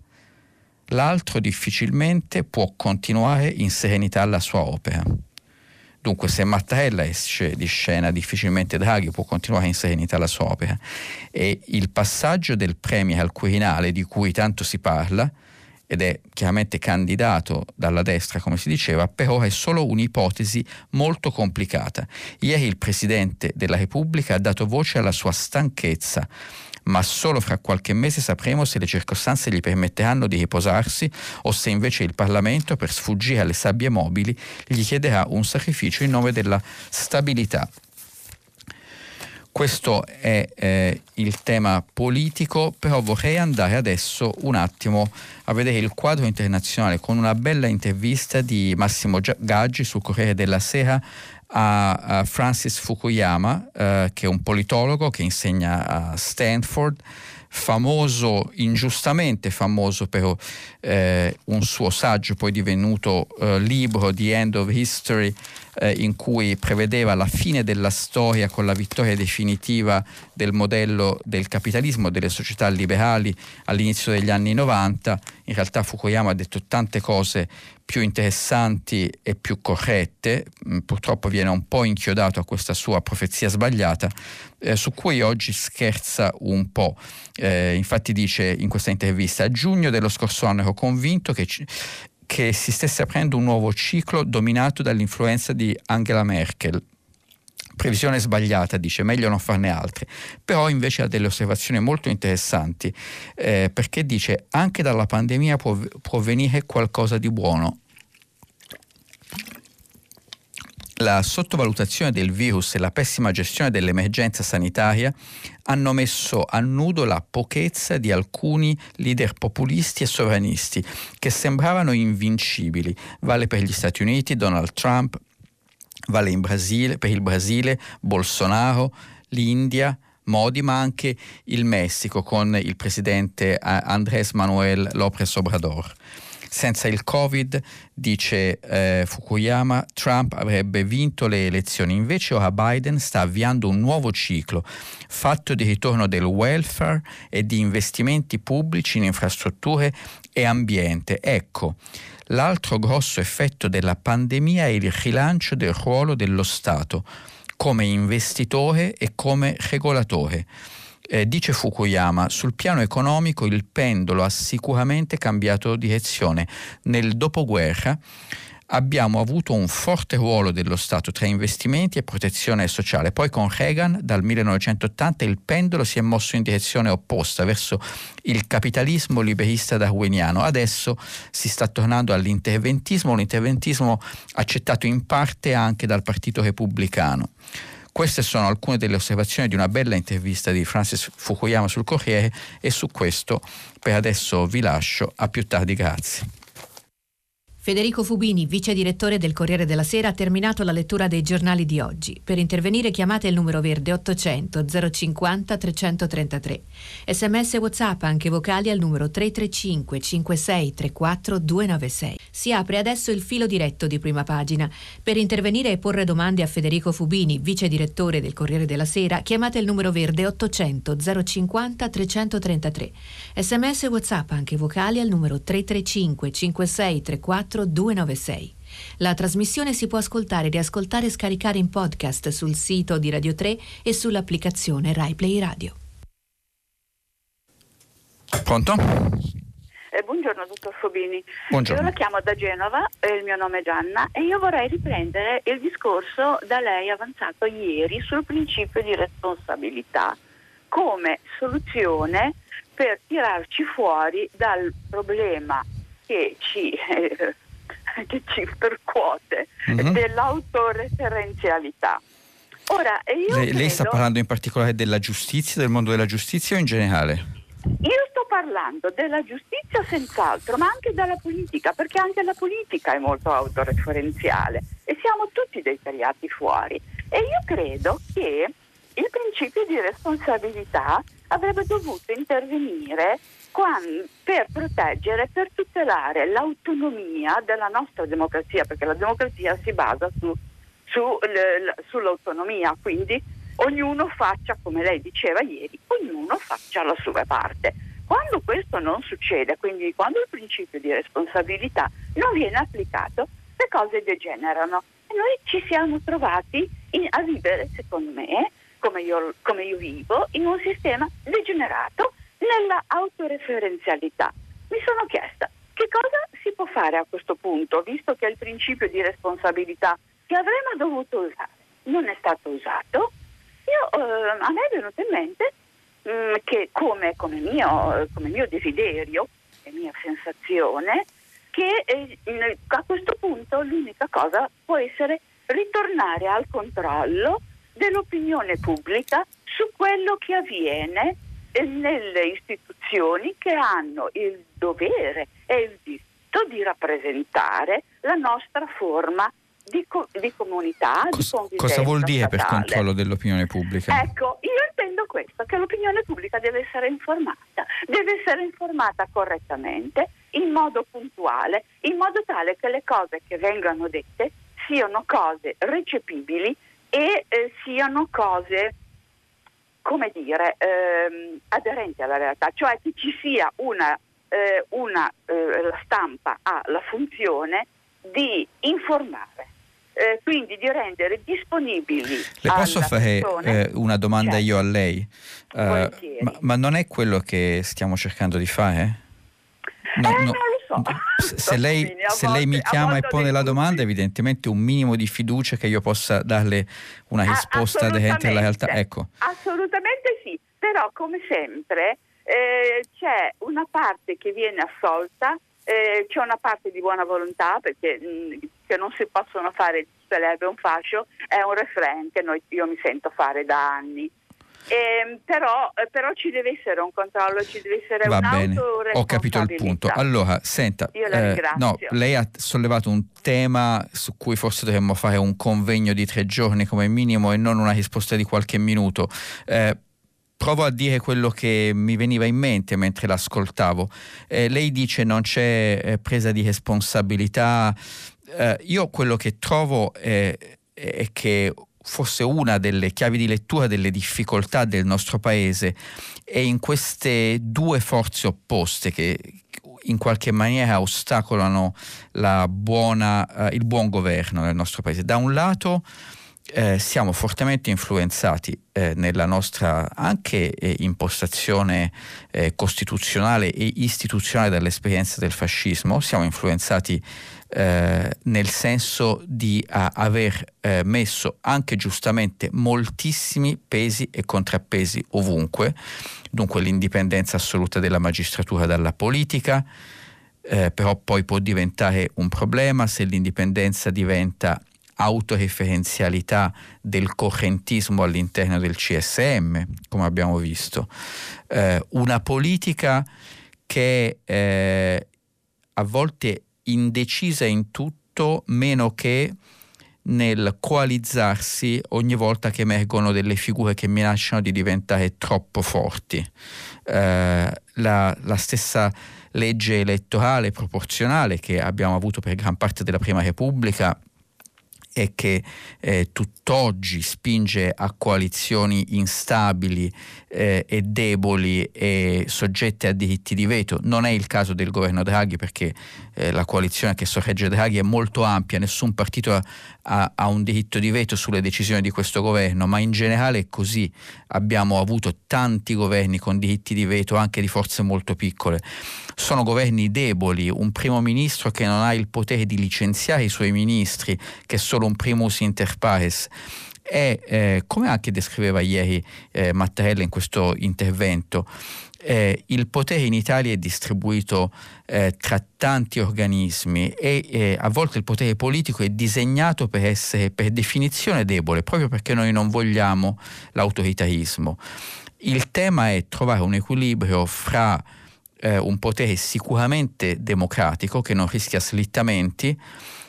l'altro difficilmente può continuare in serenità la sua opera. Dunque, se Mattarella esce di scena, difficilmente Draghi può continuare in serenità la sua opera. E il passaggio del Premier al Quirinale, di cui tanto si parla, ed è chiaramente candidato dalla destra, come si diceva, però è solo un'ipotesi molto complicata. Ieri il Presidente della Repubblica ha dato voce alla sua stanchezza ma solo fra qualche mese sapremo se le circostanze gli permetteranno di riposarsi o se invece il Parlamento, per sfuggire alle sabbie mobili, gli chiederà un sacrificio in nome della stabilità. Questo è eh, il tema politico, però vorrei andare adesso un attimo a vedere il quadro internazionale con una bella intervista di Massimo Gaggi sul Corriere della Sera a, Francis Fukuyama, eh, che è un politologo che insegna a Stanford, famoso, ingiustamente famoso per eh, un suo saggio poi divenuto eh, libro The End of History, eh, in cui prevedeva la fine della storia con la vittoria definitiva del modello del capitalismo, delle società liberali all'inizio degli anni 90. In realtà Fukuyama ha detto tante cose più interessanti e più corrette, mm, purtroppo viene un po' inchiodato a questa sua profezia sbagliata, eh, su cui oggi scherza un po'. Eh, infatti dice in questa intervista, a giugno dello scorso anno ero convinto che che si stesse aprendo un nuovo ciclo dominato dall'influenza di Angela Merkel. Previsione sbagliata, dice, meglio non farne altre. Però invece ha delle osservazioni molto interessanti, eh, perché dice anche dalla pandemia può, può venire qualcosa di buono la sottovalutazione del virus e la pessima gestione dell'emergenza sanitaria hanno messo a nudo la pochezza di alcuni leader populisti e sovranisti che sembravano invincibili. Vale per gli Stati Uniti, Donald Trump, vale Brasile, per il Brasile, Bolsonaro, l'India, Modi, ma anche il Messico con il presidente eh, Andrés Manuel López Obrador. Senza il Covid, dice eh, Fukuyama, Trump avrebbe vinto le elezioni. Invece ora Biden sta avviando un nuovo ciclo, fatto di ritorno del welfare e di investimenti pubblici in infrastrutture e ambiente. Ecco, l'altro grosso effetto della pandemia è il rilancio del ruolo dello Stato come investitore e come regolatore. Eh, dice Fukuyama, sul piano economico il pendolo ha sicuramente cambiato direzione. Nel dopoguerra abbiamo avuto un forte ruolo dello Stato tra investimenti e protezione sociale. Poi con Reagan dal 1980 il pendolo si è mosso in direzione opposta verso il capitalismo liberista darwiniano. Adesso si sta tornando all'interventismo, l'interventismo accettato in parte anche dal Partito Repubblicano. Queste sono alcune delle osservazioni di una bella intervista di Francis Fukuyama sul Corriere e su questo per adesso vi lascio. A più tardi, grazie. Federico Fubini, vice direttore del Corriere della Sera, ha terminato la lettura dei giornali di oggi. Per intervenire chiamate il numero verde 800 050 333. Sms WhatsApp anche vocali al numero 335 56 34 296. Si apre adesso il filo diretto di prima pagina. Per intervenire e porre domande a Federico Fubini, vice direttore del Corriere della Sera, chiamate il numero verde 800 050 333. Sms WhatsApp anche vocali al numero 335 56 34 296. La trasmissione si può ascoltare, riascoltare e scaricare in podcast sul sito di Radio 3 e sull'applicazione RaiPlay Radio. Pronto? Eh, buongiorno dottor Fobini. Buongiorno. Io la chiamo da Genova, il mio nome è Gianna e io vorrei riprendere il discorso da lei avanzato ieri sul principio di responsabilità come soluzione per tirarci fuori dal problema che ci, eh, che ci percuote mm-hmm. dell'autoreferenzialità. Ora, lei, credo, lei sta parlando in particolare della giustizia, del mondo della giustizia o in generale? Io sto parlando della giustizia senz'altro, ma anche della politica, perché anche la politica è molto autoreferenziale e siamo tutti dei tagliati fuori. E io credo che il principio di responsabilità avrebbe dovuto intervenire per proteggere, per tutelare l'autonomia della nostra democrazia, perché la democrazia si basa su, su, le, sull'autonomia, quindi ognuno faccia, come lei diceva ieri, ognuno faccia la sua parte. Quando questo non succede, quindi quando il principio di responsabilità non viene applicato, le cose degenerano. E noi ci siamo trovati in, a vivere, secondo me, come io, come io vivo, in un sistema degenerato nella autoreferenzialità. Mi sono chiesta che cosa si può fare a questo punto, visto che il principio di responsabilità che avremmo dovuto usare non è stato usato. Io, eh, a me è venuto in mente mh, mm, che come, come, mio, come, mio, desiderio e mia sensazione, che eh, a questo punto l'unica cosa può essere ritornare al controllo dell'opinione pubblica su quello che avviene nelle istituzioni che hanno il dovere e il diritto di rappresentare la nostra forma di, co- di comunità, Cos- di Cosa vuol dire statale. per controllo dell'opinione pubblica? Ecco, io intendo questo, che l'opinione pubblica deve essere informata, deve essere informata correttamente, in modo puntuale, in modo tale che le cose che vengano dette siano cose recepibili e eh, siano cose, come dire, ehm, aderenti alla realtà, cioè che ci sia una, eh, una eh, stampa ha la funzione di informare. Eh, quindi di rendere disponibibili. Le posso fare eh, una domanda certo. io a lei? Uh, ma, ma, non è quello che stiamo cercando di fare? No, eh, no, so. Se lei, se lei mi chiama e pone la domanda, evidentemente un minimo di fiducia che io possa darle una risposta aderente alla realtà. Ecco. Assolutamente sì, però come sempre eh, c'è una parte che viene assolta, eh, c'è una parte di buona volontà perché mh, che non si possono fare se l'erba un fascio, è un refrain che noi, io mi sento fare da anni. Eh, però, però, ci deve essere un controllo, ci deve essere Va bene, ho capito il punto. Allora, senta, eh, no, lei ha sollevato un tema su cui forse dovremmo fare un convegno di tre giorni come minimo e non una risposta di qualche minuto. Eh, provo a dire quello che mi veniva in mente mentre l'ascoltavo. Eh, lei dice non c'è eh, presa di responsabilità. Eh, io quello che trovo è, è che forse una delle chiavi di lettura delle difficoltà del nostro paese è in queste due forze opposte che in qualche maniera ostacolano buona, eh, il buon governo nel nostro paese. Da un lato eh, siamo fortemente influenzati eh, nella nostra anche eh, impostazione eh, costituzionale e istituzionale dall'esperienza del fascismo, siamo influenzati eh, nel senso di aver eh, messo anche giustamente moltissimi pesi e contrappesi ovunque, dunque l'indipendenza assoluta della magistratura dalla politica, eh, però poi può diventare un problema se l'indipendenza diventa autoreferenzialità del correntismo all'interno del CSM, come abbiamo visto, eh, una politica che eh, a volte indecisa in tutto meno che nel coalizzarsi ogni volta che emergono delle figure che minacciano di diventare troppo forti. Eh, la, la, stessa legge elettorale proporzionale che abbiamo avuto per gran parte della Prima Repubblica e che eh, tutt'oggi spinge a coalizioni instabili eh, e deboli e soggette a diritti di veto. Non è il caso del governo Draghi perché eh, la coalizione che sorregge Draghi è molto ampia, nessun partito ha, ha, ha, un diritto di veto sulle decisioni di questo governo, ma in generale è così. Abbiamo avuto tanti governi con diritti di veto anche di forze molto piccole. Sono governi deboli, un primo ministro che non ha il potere di licenziare i suoi ministri, che solo un primus inter pares è, eh, come anche descriveva ieri eh, Mattarella in questo intervento, eh, il potere in Italia è distribuito eh, tra tanti organismi e eh, a volte il potere politico è disegnato per essere per definizione debole, proprio perché noi non vogliamo l'autoritarismo. Il tema è trovare un equilibrio fra eh, un potere sicuramente democratico che non rischia slittamenti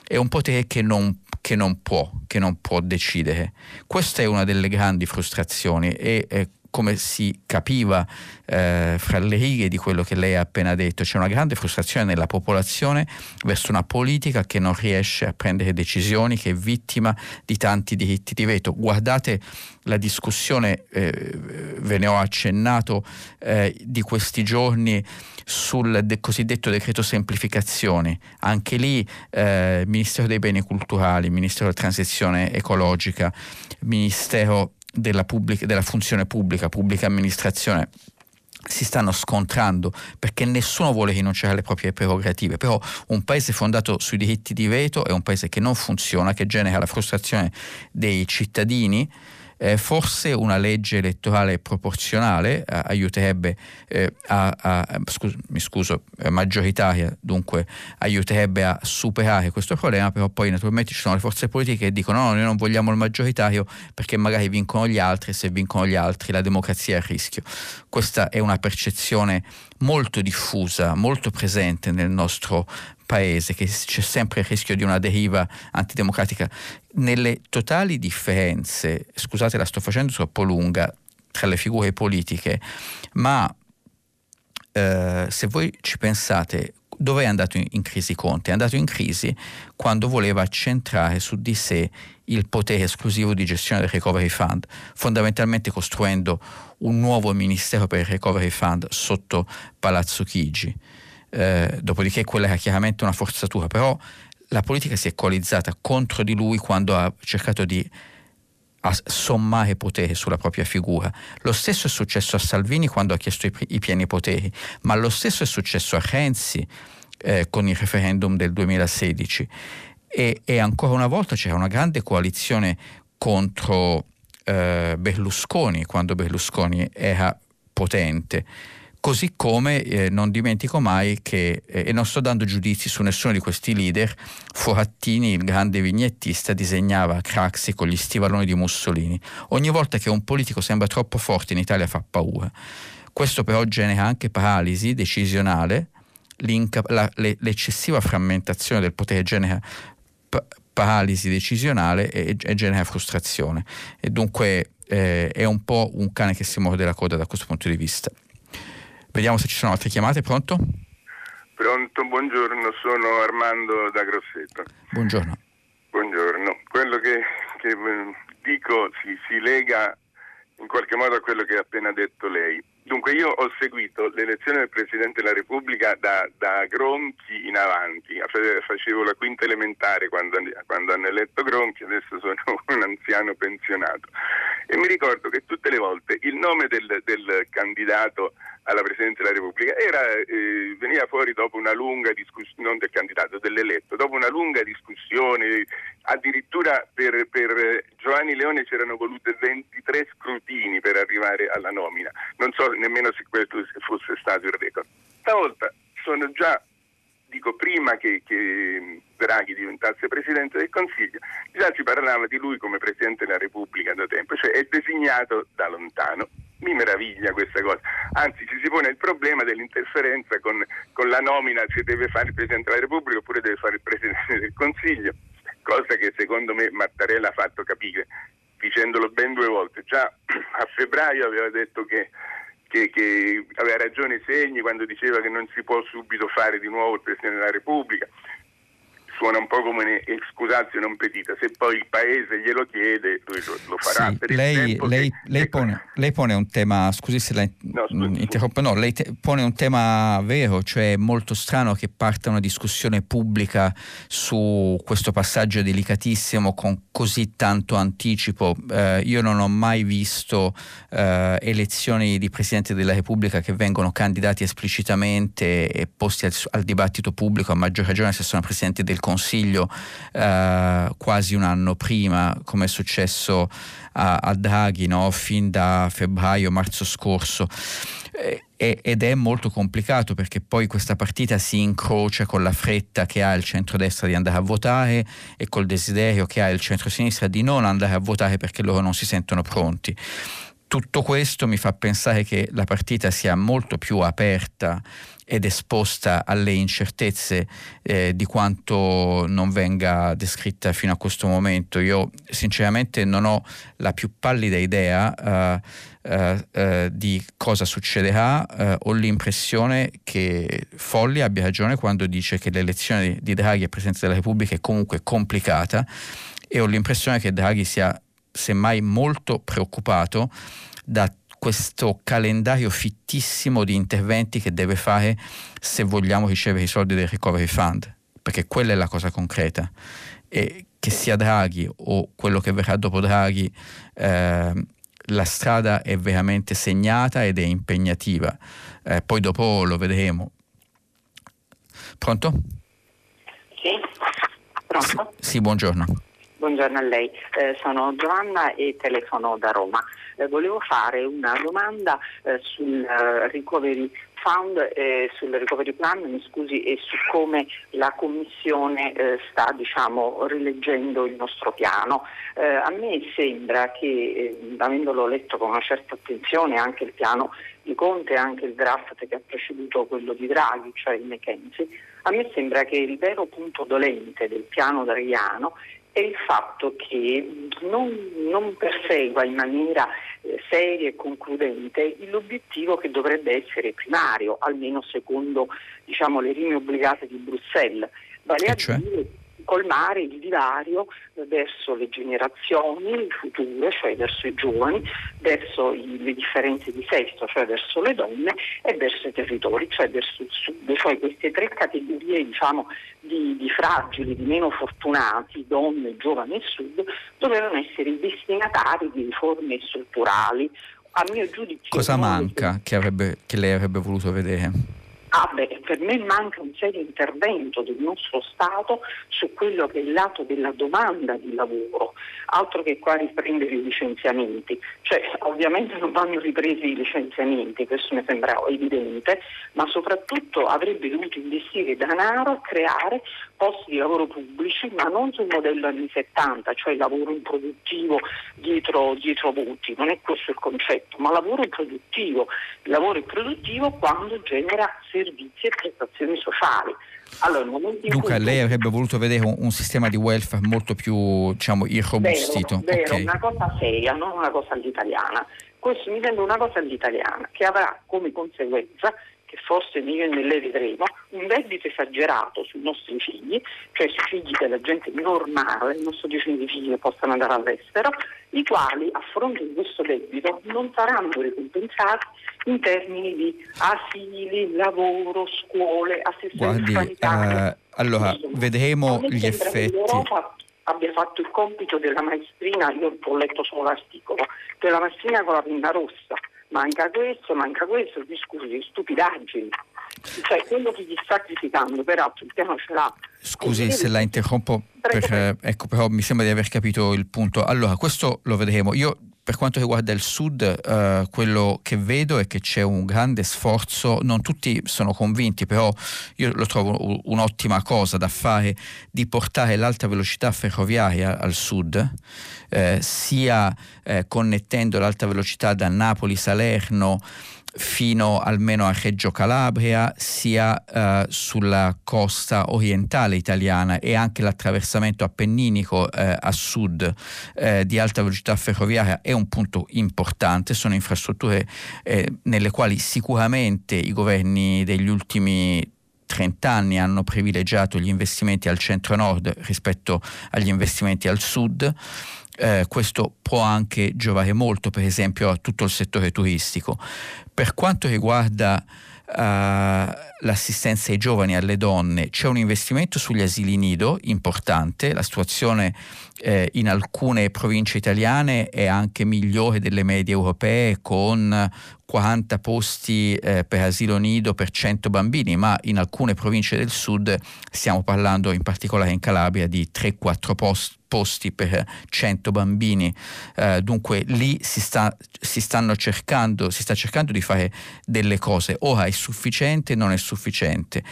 e un potere che non, che non può, che non può decidere. Questa è una delle grandi frustrazioni e eh, come si capiva eh, fra le righe di quello che lei ha appena detto, c'è una grande frustrazione nella popolazione verso una politica che non riesce a prendere decisioni, che è vittima di tanti diritti di veto. Guardate la discussione, eh, ve ne ho accennato, eh, di questi giorni sul de- cosiddetto decreto semplificazioni. Anche lì eh, Ministero dei Beni Culturali, Ministero della Transizione Ecologica, Ministero della, pubblica, della funzione pubblica, pubblica amministrazione si stanno scontrando perché nessuno vuole rinunciare alle proprie prerogative, però un paese fondato sui diritti di veto è un paese che non funziona, che genera la frustrazione dei cittadini eh, forse una legge elettorale proporzionale eh, aiuterebbe eh, a, a scus- mi scuso, eh, maggioritaria, dunque aiuterebbe a superare questo problema, però poi naturalmente ci sono le forze politiche che dicono no, noi non vogliamo il maggioritario perché magari vincono gli altri e se vincono gli altri la democrazia è a rischio. Questa è una percezione molto diffusa, molto presente nel nostro paese, che c'è sempre il rischio di una deriva antidemocratica. Nelle totali differenze, scusate la sto facendo troppo lunga, tra le figure politiche, ma eh, se voi ci pensate, dove è andato in, crisi Conte? È andato in crisi quando voleva accentrare su di sé il potere esclusivo di gestione del Recovery Fund, fondamentalmente costruendo un nuovo ministero per il Recovery Fund sotto Palazzo Chigi eh, dopodiché quella era chiaramente una forzatura, però la politica si è coalizzata contro di lui quando ha cercato di sommare potere sulla propria figura. Lo stesso è successo a Salvini quando ha chiesto i, i pieni poteri, ma lo stesso è successo a Renzi eh, con il referendum del 2016 e, e, ancora una volta c'era una grande coalizione contro eh, Berlusconi quando Berlusconi era potente. Così come eh, non dimentico mai che, eh, e non sto dando giudizi su nessuno di questi leader, Forattini, il grande vignettista, disegnava Craxi con gli stivaloni di Mussolini. Ogni volta che un politico sembra troppo forte in Italia fa paura. Questo però genera anche paralisi decisionale, la, le, l'eccessiva frammentazione del potere genera p- paralisi decisionale e, e, genera frustrazione. E dunque eh, è un po' un cane che si morde la coda da questo punto di vista. Vediamo se ci sono altre chiamate, pronto? Pronto, buongiorno, sono Armando da Grosseto. Buongiorno. Buongiorno. Quello che, che eh, dico si, si lega in qualche modo a quello che ha appena detto lei. Dunque io ho seguito l'elezione del Presidente della Repubblica da, da Gronchi in avanti, facevo la quinta elementare quando, quando, hanno eletto Gronchi, adesso sono un anziano pensionato e mi ricordo che tutte le volte il nome del, del candidato alla Presidenza della Repubblica era, eh, veniva fuori dopo una lunga discussione, non del candidato, dell'eletto, dopo una lunga discussione, addirittura per, per Giovanni Leone c'erano volute 23 scrutini per arrivare alla nomina, non so nemmeno se questo fosse stato il record. Stavolta sono già dico prima che, che, Draghi diventasse Presidente del Consiglio, già si parlava di lui come Presidente della Repubblica da tempo, cioè è designato da lontano. Mi meraviglia questa cosa, anzi ci si pone il problema dell'interferenza con, con la nomina se deve fare il Presidente della Repubblica oppure deve fare il Presidente del Consiglio, cosa che secondo me Mattarella ha fatto capire dicendolo ben due volte. Già a febbraio aveva detto che che, che, aveva ragione Segni quando diceva che non si può subito fare di nuovo il Presidente della Repubblica. Suona un po' come un scusazio non petita, se poi il paese glielo chiede lui lo, farà. Sì, lei, lei, che, lei, pone, lei, pone, un tema, scusi se la no, interrompo, no, lei te, pone un tema vero, cioè è molto strano che parta una discussione pubblica su questo passaggio delicatissimo con così tanto anticipo. Eh, io non ho mai visto eh, elezioni di Presidente della Repubblica che vengono candidati esplicitamente e posti al, al dibattito pubblico, a maggior ragione se sono Presidente del Consiglio eh, quasi un anno prima, come è successo a, a Draghi no? fin da febbraio-marzo scorso. Eh, ed è molto complicato perché poi questa partita si incrocia con la fretta che ha il centrodestra di andare a votare e col desiderio che ha il centrosinistra di non andare a votare perché loro non si sentono pronti. Tutto questo mi fa pensare che la partita sia molto più aperta ed esposta alle incertezze eh, di quanto non venga descritta fino a questo momento. Io sinceramente non ho la più pallida idea uh, uh, uh, di cosa succederà, ho l'impressione che Folli abbia ragione quando dice che l'elezione di Draghi a Presidente della Repubblica è comunque complicata e ho l'impressione che Draghi sia semmai molto preoccupato da questo calendario fittissimo di interventi che deve fare se vogliamo ricevere i soldi del Recovery Fund, perché quella è la cosa concreta. E che sia Draghi o quello che verrà dopo Draghi, eh, la strada è veramente segnata ed è impegnativa. Eh, poi dopo lo vedremo. Pronto? Sì, pronto? Sì, sì buongiorno. Buongiorno a lei, eh, sono Giovanna e telefono da Roma. Eh, volevo fare una domanda eh, sul uh, recovery fund, eh, sul recovery plan, mi scusi, e su come la Commissione eh, sta diciamo, rileggendo il nostro piano. Eh, a me sembra che, avendolo letto con una certa attenzione, anche il piano di Conte e anche il draft che ha preceduto quello di Draghi, cioè il McKenzie, a me sembra che il vero punto dolente del piano draghiano è il fatto che non, non persegua in maniera eh, seria e concludente l'obiettivo che dovrebbe essere primario, almeno secondo diciamo, le rime obbligate di Bruxelles, vale a cioè? dire colmare il divario verso le generazioni future, cioè verso i giovani, verso i, le differenze di sesso, cioè verso le donne e verso i territori, cioè verso il sud. Cioè queste tre categorie diciamo, di, di, fragili, di meno fortunati, donne, giovani e sud, dovevano essere i destinatari di riforme strutturali. A mio giudizio, Cosa manca che, avrebbe, che lei avrebbe voluto vedere? Ah beh, per me manca un serio intervento del nostro Stato su quello che è il lato della domanda di lavoro, altro che qua riprendere i licenziamenti. Cioè, ovviamente non vanno ripresi i licenziamenti, questo mi sembra evidente, ma soprattutto avrebbe dovuto investire denaro a creare posti di lavoro pubblici, ma non sul modello anni 70, cioè lavoro improduttivo dietro, dietro voti, non è questo il concetto, ma lavoro improduttivo. Il lavoro improduttivo quando genera servizi e prestazioni sociali. Allora, Luca, lei avrebbe voluto vedere un, un, sistema di welfare molto più diciamo, irrobustito. Vero, vero okay. una cosa seria, non una cosa all'italiana. Questo mi sembra una cosa all'italiana che avrà come conseguenza che forse io e lei vedremo, un debito esagerato sui nostri figli, cioè sui figli della gente normale, non sto dicendo i figli che possano andare all'estero, i quali a fronte di questo debito non saranno ricompensati in termini di asili, lavoro, scuole, assistenza sanitaria. Uh, allora, vedremo gli effetti. L'Europa abbia fatto il compito della maestrina, io ho letto solo l'articolo, della maestrina con la pinna rossa manca questo, manca questo, scusi, stupidaggini. Cioè quello che gli sta criticando, peraltro il piano ce l'ha. Scusi se la interrompo, per, ecco, però mi sembra di aver capito il punto. Allora, questo lo vedremo. Io per quanto riguarda il sud, eh, quello che vedo è che c'è un grande sforzo, non tutti sono convinti, però io lo trovo un'ottima cosa da fare, di portare l'alta velocità ferroviaria al sud, eh, sia eh, connettendo l'alta velocità da Napoli, Salerno, fino almeno a Reggio Calabria, sia eh, sulla costa orientale italiana e anche l'attraversamento appenninico eh, a sud eh, di alta velocità ferroviaria è un punto importante, sono infrastrutture eh, nelle quali sicuramente i governi degli ultimi 30 anni hanno privilegiato gli investimenti al centro-nord rispetto agli investimenti al sud. Eh, questo può anche giovare molto, per esempio, a tutto il settore turistico. Per quanto riguarda uh, l'assistenza ai giovani e alle donne, c'è un investimento sugli asili nido importante, la situazione eh, in alcune province italiane è anche migliore delle medie europee con 40 posti eh, per asilo nido per 100 bambini, ma in alcune province del sud stiamo parlando in particolare in Calabria di 3-4 posti posti per 100 bambini, eh, dunque lì si sta, si cercando, si sta cercando di fare delle cose, ora è sufficiente, non è sufficiente,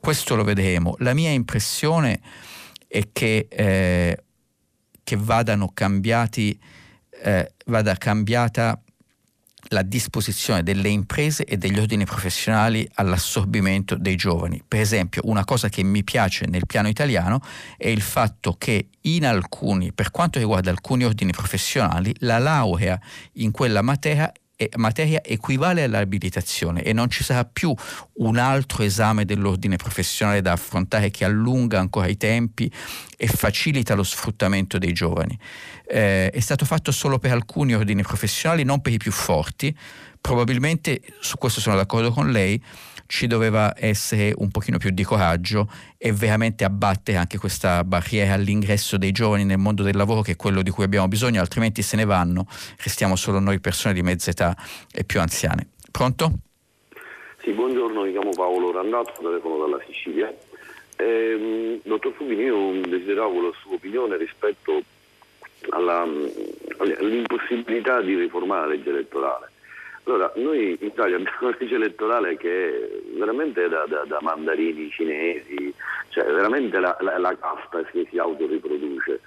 questo lo vedremo. La mia impressione è che, eh, che vadano cambiati, eh, vada cambiata la disposizione delle imprese e degli ordini professionali all'assorbimento dei giovani. Per esempio, una cosa che mi piace nel piano italiano è il fatto che in alcuni, per quanto riguarda alcuni ordini professionali, la laurea in quella materia materia equivale all'abilitazione e non ci sarà più un altro esame dell'ordine professionale da affrontare che allunga ancora i tempi e facilita lo sfruttamento dei giovani. Eh, è stato fatto solo per alcuni ordini professionali, non per i più forti. Probabilmente, su questo sono d'accordo con lei, ci doveva essere un pochino più di coraggio e veramente abbattere anche questa barriera all'ingresso dei giovani nel mondo del lavoro che è quello di cui abbiamo bisogno, altrimenti se ne vanno, restiamo solo noi persone di mezza età e più anziane. Pronto? Sì, buongiorno, mi chiamo Paolo Randato, telefono dalla Sicilia. Eh, dottor Fubini, io desideravo la sua opinione rispetto alla, all'impossibilità di riformare la legge elettorale. Allora, noi in Italia abbiamo una legge elettorale che è veramente da, da, da mandarini cinesi, cioè veramente la, la, la casta che si autoriproduce.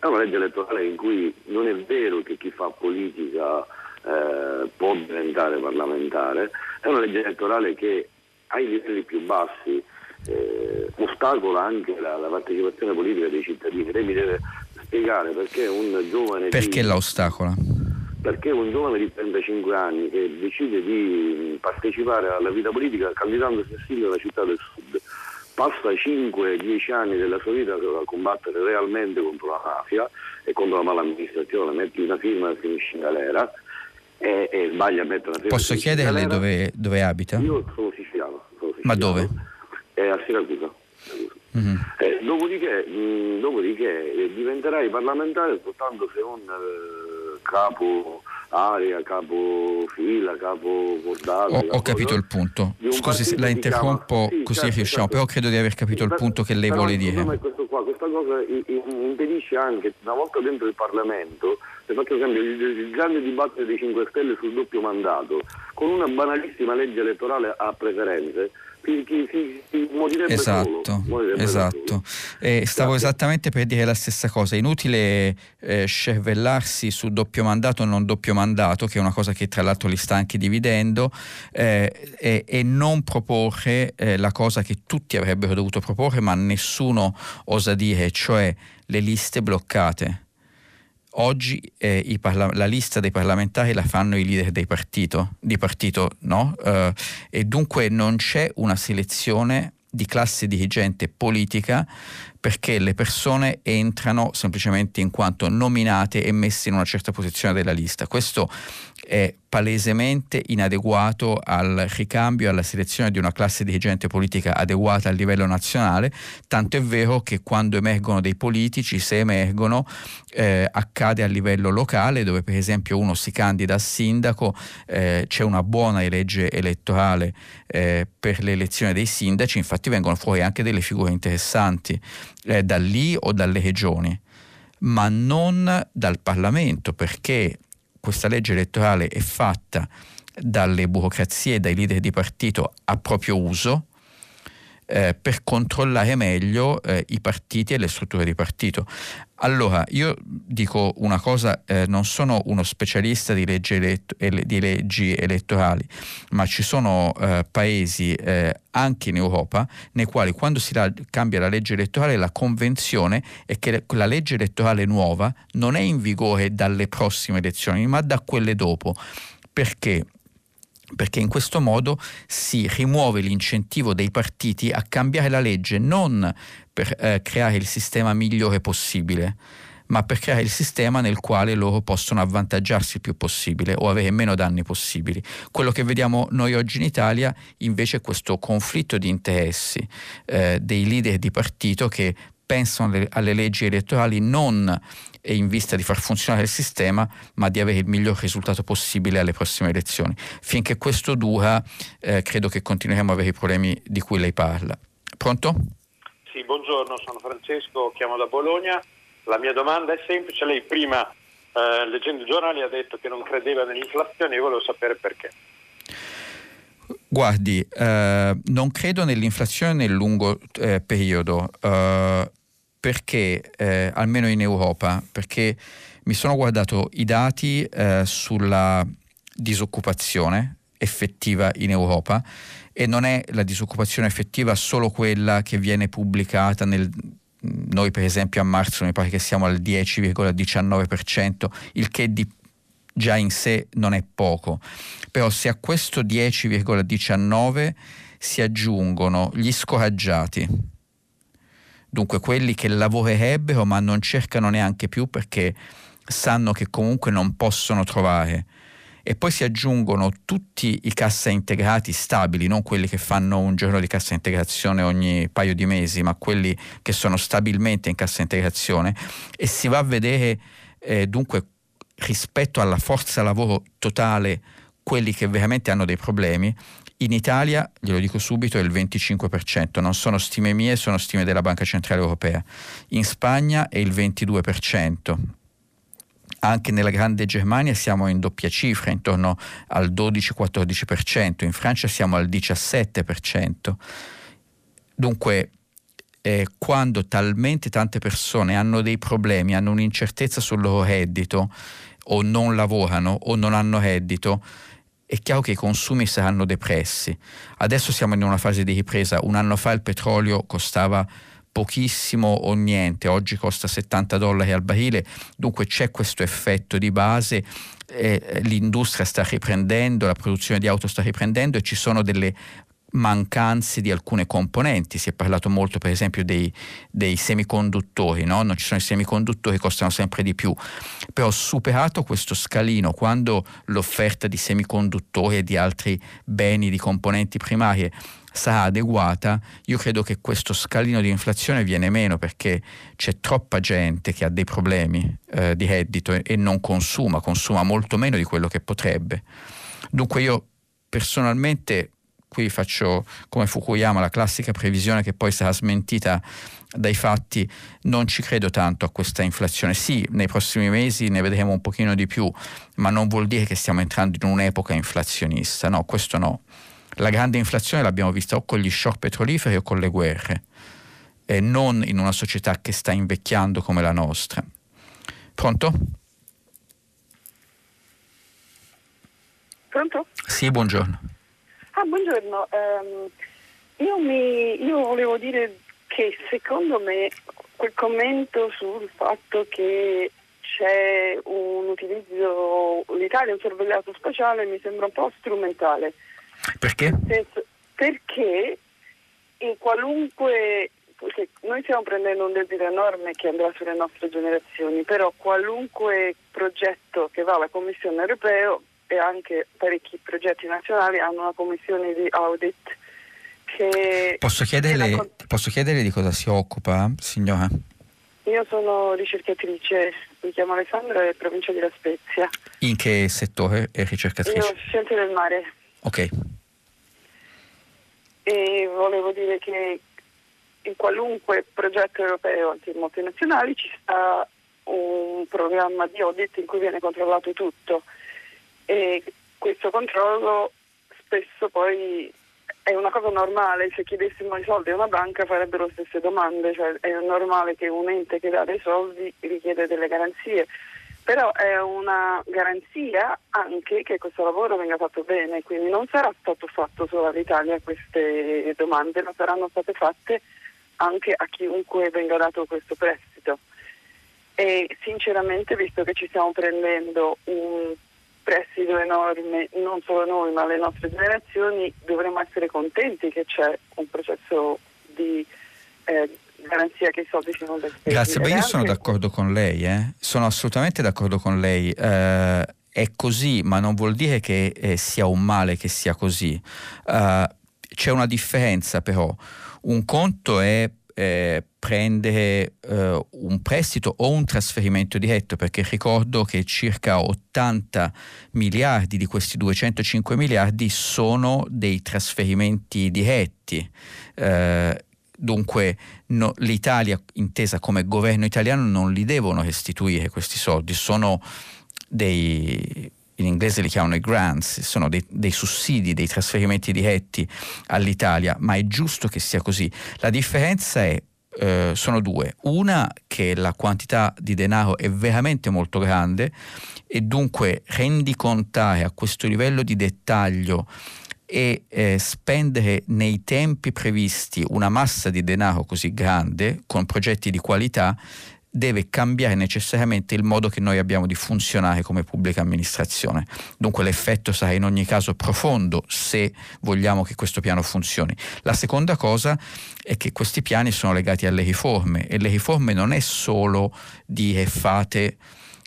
È una legge elettorale in cui non è vero che chi fa politica eh, può diventare parlamentare, è una legge elettorale che ai livelli più bassi eh, ostacola anche la, la, partecipazione politica dei cittadini. Lei mi deve spiegare perché un giovane... Perché di... la ostacola? Perché un giovane di 35 anni che decide di partecipare alla vita politica candidandosi a sindaco nella città del sud passa 5-10 anni della sua vita a combattere realmente contro la mafia e contro la malamministrazione, metti una firma e finisci in galera e, e sbaglia a mettere una firma. Posso chiederle dove, dove, abita? Io sono siciliano. Sono siciliano. Ma dove? È a Siracusa. Mm-hmm. Eh, dopodiché, mh, dopodiché eh, diventerai parlamentare soltanto se un capo area, capo fila, capo portato. Ho, ho capito il punto. Scusi, la interrompo sì, così certo, riusciamo, certo. però credo di aver capito sì, il punto che lei vuole dire. Qua, questa cosa impedisce anche, una volta dentro il Parlamento, le faccio esempio il, il grande dibattito dei 5 Stelle sul doppio mandato, con una banalissima legge elettorale a preferenze, si, si, si morirebbe esatto, solo. esatto. Eh, stavo esattamente per dire la stessa cosa. Inutile eh, scervellarsi su doppio mandato o non doppio mandato, che è una cosa che tra l'altro li sta anche dividendo, eh, e, e, non proporre eh, la cosa che tutti avrebbero dovuto proporre, ma nessuno osa dire, cioè le liste bloccate oggi eh, parla- la lista dei parlamentari la fanno i leader dei partito, di partito, no? Uh, e dunque non c'è una selezione di classe dirigente politica perché le persone entrano semplicemente in quanto nominate e messe in una certa posizione della lista. Questo è palesemente inadeguato al ricambio e alla selezione di una classe dirigente politica adeguata a livello nazionale, tanto è vero che quando emergono dei politici, se emergono, eh, accade a livello locale, dove per esempio uno si candida a sindaco, eh, c'è una buona legge elettorale eh, per l'elezione dei sindaci, infatti vengono fuori anche delle figure interessanti eh, da lì o dalle regioni ma non dal Parlamento, perché questa legge elettorale è fatta dalle burocrazie dai leader di partito a proprio uso eh, per controllare meglio eh, i partiti e le strutture di partito. Allora, io dico una cosa, eh, non sono uno specialista di leggi, eletto, di leggi elettorali, ma ci sono eh, paesi eh, anche in Europa nei quali quando si la, cambia la legge elettorale la convenzione è che la legge elettorale nuova non è in vigore dalle prossime elezioni, ma da quelle dopo. Perché? Perché in questo modo si rimuove l'incentivo dei partiti a cambiare la legge non per eh, creare il sistema migliore possibile, ma per creare il sistema nel quale loro possono avvantaggiarsi il più possibile o avere meno danni possibili. Quello che vediamo noi oggi in Italia invece è questo conflitto di interessi eh, dei leader di partito che pensano alle, alle leggi elettorali non in vista di far funzionare il sistema, ma di avere il miglior risultato possibile alle prossime elezioni. Finché questo dura, eh, credo che continueremo a avere i problemi di cui lei parla. Pronto? Sì, buongiorno, sono Francesco, chiamo da Bologna. La mia domanda è semplice, lei prima eh, leggendo i giornali ha detto che non credeva nell'inflazione, io volevo sapere perché. Guardi, eh, non credo nell'inflazione nel lungo eh, periodo, eh, perché, eh, almeno in Europa, perché mi sono guardato i dati eh, sulla disoccupazione effettiva in Europa e non è la disoccupazione effettiva solo quella che viene pubblicata nel noi per esempio a marzo mi pare che siamo al 10,19%, il che di, già in sé non è poco, però se a questo 10,19 si aggiungono gli scoraggiati, dunque quelli che lavorerebbero ma non cercano neanche più perché sanno che comunque non possono trovare e poi si aggiungono tutti i cassa integrati stabili, non quelli che fanno un giorno di cassa integrazione ogni paio di mesi, ma quelli che sono stabilmente in cassa integrazione e si va a vedere eh, dunque rispetto alla forza lavoro totale quelli che veramente hanno dei problemi. In Italia, glielo dico subito, è il 25%, non sono stime mie, sono stime della Banca Centrale Europea. In Spagna è il 22%, anche nella grande Germania siamo in doppia cifra, intorno al 12-14%, in Francia siamo al 17%. Dunque, eh, quando talmente tante persone hanno dei problemi, hanno un'incertezza sul loro reddito, o non lavorano o non hanno reddito, è chiaro che i consumi saranno depressi. Adesso siamo in una fase di ripresa. Un anno fa il petrolio costava pochissimo o niente, oggi costa 70 dollari al barile, dunque c'è questo effetto di base, eh, l'industria sta riprendendo, la produzione di auto sta riprendendo e ci sono delle mancanze di alcune componenti, si è parlato molto per esempio dei, dei semiconduttori, no? non ci sono i semiconduttori, costano sempre di più, però superato questo scalino, quando l'offerta di semiconduttori e di altri beni, di componenti primarie sarà adeguata, io credo che questo scalino di inflazione viene meno perché c'è troppa gente che ha dei problemi eh, di reddito e, e non consuma, consuma molto meno di quello che potrebbe. Dunque io personalmente qui faccio come Fukuyama la classica previsione che poi sarà smentita dai fatti, non ci credo tanto a questa inflazione. Sì, nei prossimi mesi ne vedremo un pochino di più, ma non vuol dire che stiamo entrando in un'epoca inflazionista, no, questo no. La grande inflazione l'abbiamo vista o con gli shock petroliferi o con le guerre, e non in una società che sta invecchiando come la nostra. Pronto? Pronto? Sì, buongiorno. Ah, buongiorno. Um, io, mi, io volevo dire che secondo me quel commento sul fatto che c'è un utilizzo, l'Italia è un sorvegliato spaziale mi sembra un po' strumentale. Perché? Perché in qualunque noi stiamo prendendo un debito enorme che andrà sulle nostre generazioni, però qualunque progetto che va alla Commissione europea e anche parecchi progetti nazionali hanno una commissione di audit che... Posso chiederle, con... posso chiederle di cosa si occupa, signora? Io sono ricercatrice, mi chiamo Alessandra e provincia di La Spezia. In che settore è ricercatrice? Io scienze del mare. Ok. E volevo dire che in qualunque progetto europeo, anche in multinazionali, ci sta un programma di audit in cui viene controllato tutto e questo controllo spesso poi è una cosa normale, se chiedessimo i soldi a una banca farebbero le stesse domande, cioè è normale che un ente che dà dei soldi richiede delle garanzie però è una garanzia anche che questo lavoro venga fatto bene, quindi non sarà stato fatto solo all'Italia queste domande, ma saranno state fatte anche a chiunque venga dato questo prestito. E sinceramente, visto che ci stiamo prendendo un prestito enorme, non solo noi ma le nostre generazioni, dovremmo essere contenti che c'è un processo di eh, garanzia che i soldi siano da spendere. Grazie, beh io sono d'accordo con lei, eh? sono assolutamente d'accordo con lei. Eh, è così, ma non vuol dire che eh, sia un male che sia così. Uh, c'è una differenza però. Un conto è eh, prendere eh, un prestito o un trasferimento diretto, perché ricordo che circa 80 miliardi di questi 205 miliardi sono dei trasferimenti diretti. Eh, dunque no, l'Italia, intesa come governo italiano, non li devono restituire questi soldi, sono dei in inglese li chiamano i grants, sono dei, dei, sussidi, dei trasferimenti diretti all'Italia, ma è giusto che sia così. La differenza è, eh, sono due. Una, che la quantità di denaro è veramente molto grande e dunque rendicontare a questo livello di dettaglio e eh, spendere nei tempi previsti una massa di denaro così grande con progetti di qualità deve cambiare necessariamente il modo che noi abbiamo di funzionare come pubblica amministrazione. Dunque l'effetto sarà in ogni caso profondo se vogliamo che questo piano funzioni. La seconda cosa è che questi piani sono legati alle riforme e le riforme non è solo dire fate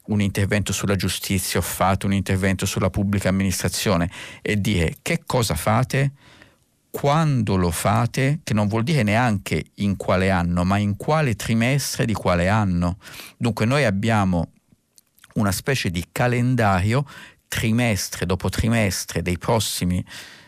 un intervento sulla giustizia o fate un intervento sulla pubblica amministrazione, è dire che cosa fate quando lo fate, che non vuol dire neanche in quale anno, ma in quale trimestre di quale anno. Dunque noi abbiamo una specie di calendario trimestre dopo trimestre dei prossimi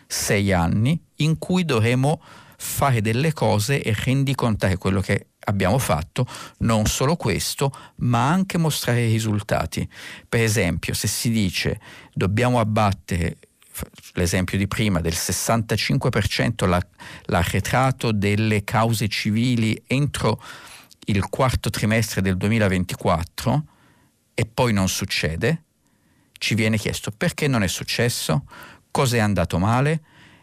sei anni in cui dovremo fare delle cose e rendicontare quello che abbiamo fatto, non solo questo, ma anche mostrare i risultati. Per esempio, se si dice dobbiamo abbattere l'esempio di prima, del 65% la, l'arretrato delle cause civili entro il quarto trimestre del 2024 e poi non succede, ci viene chiesto perché non è successo, cosa è andato male,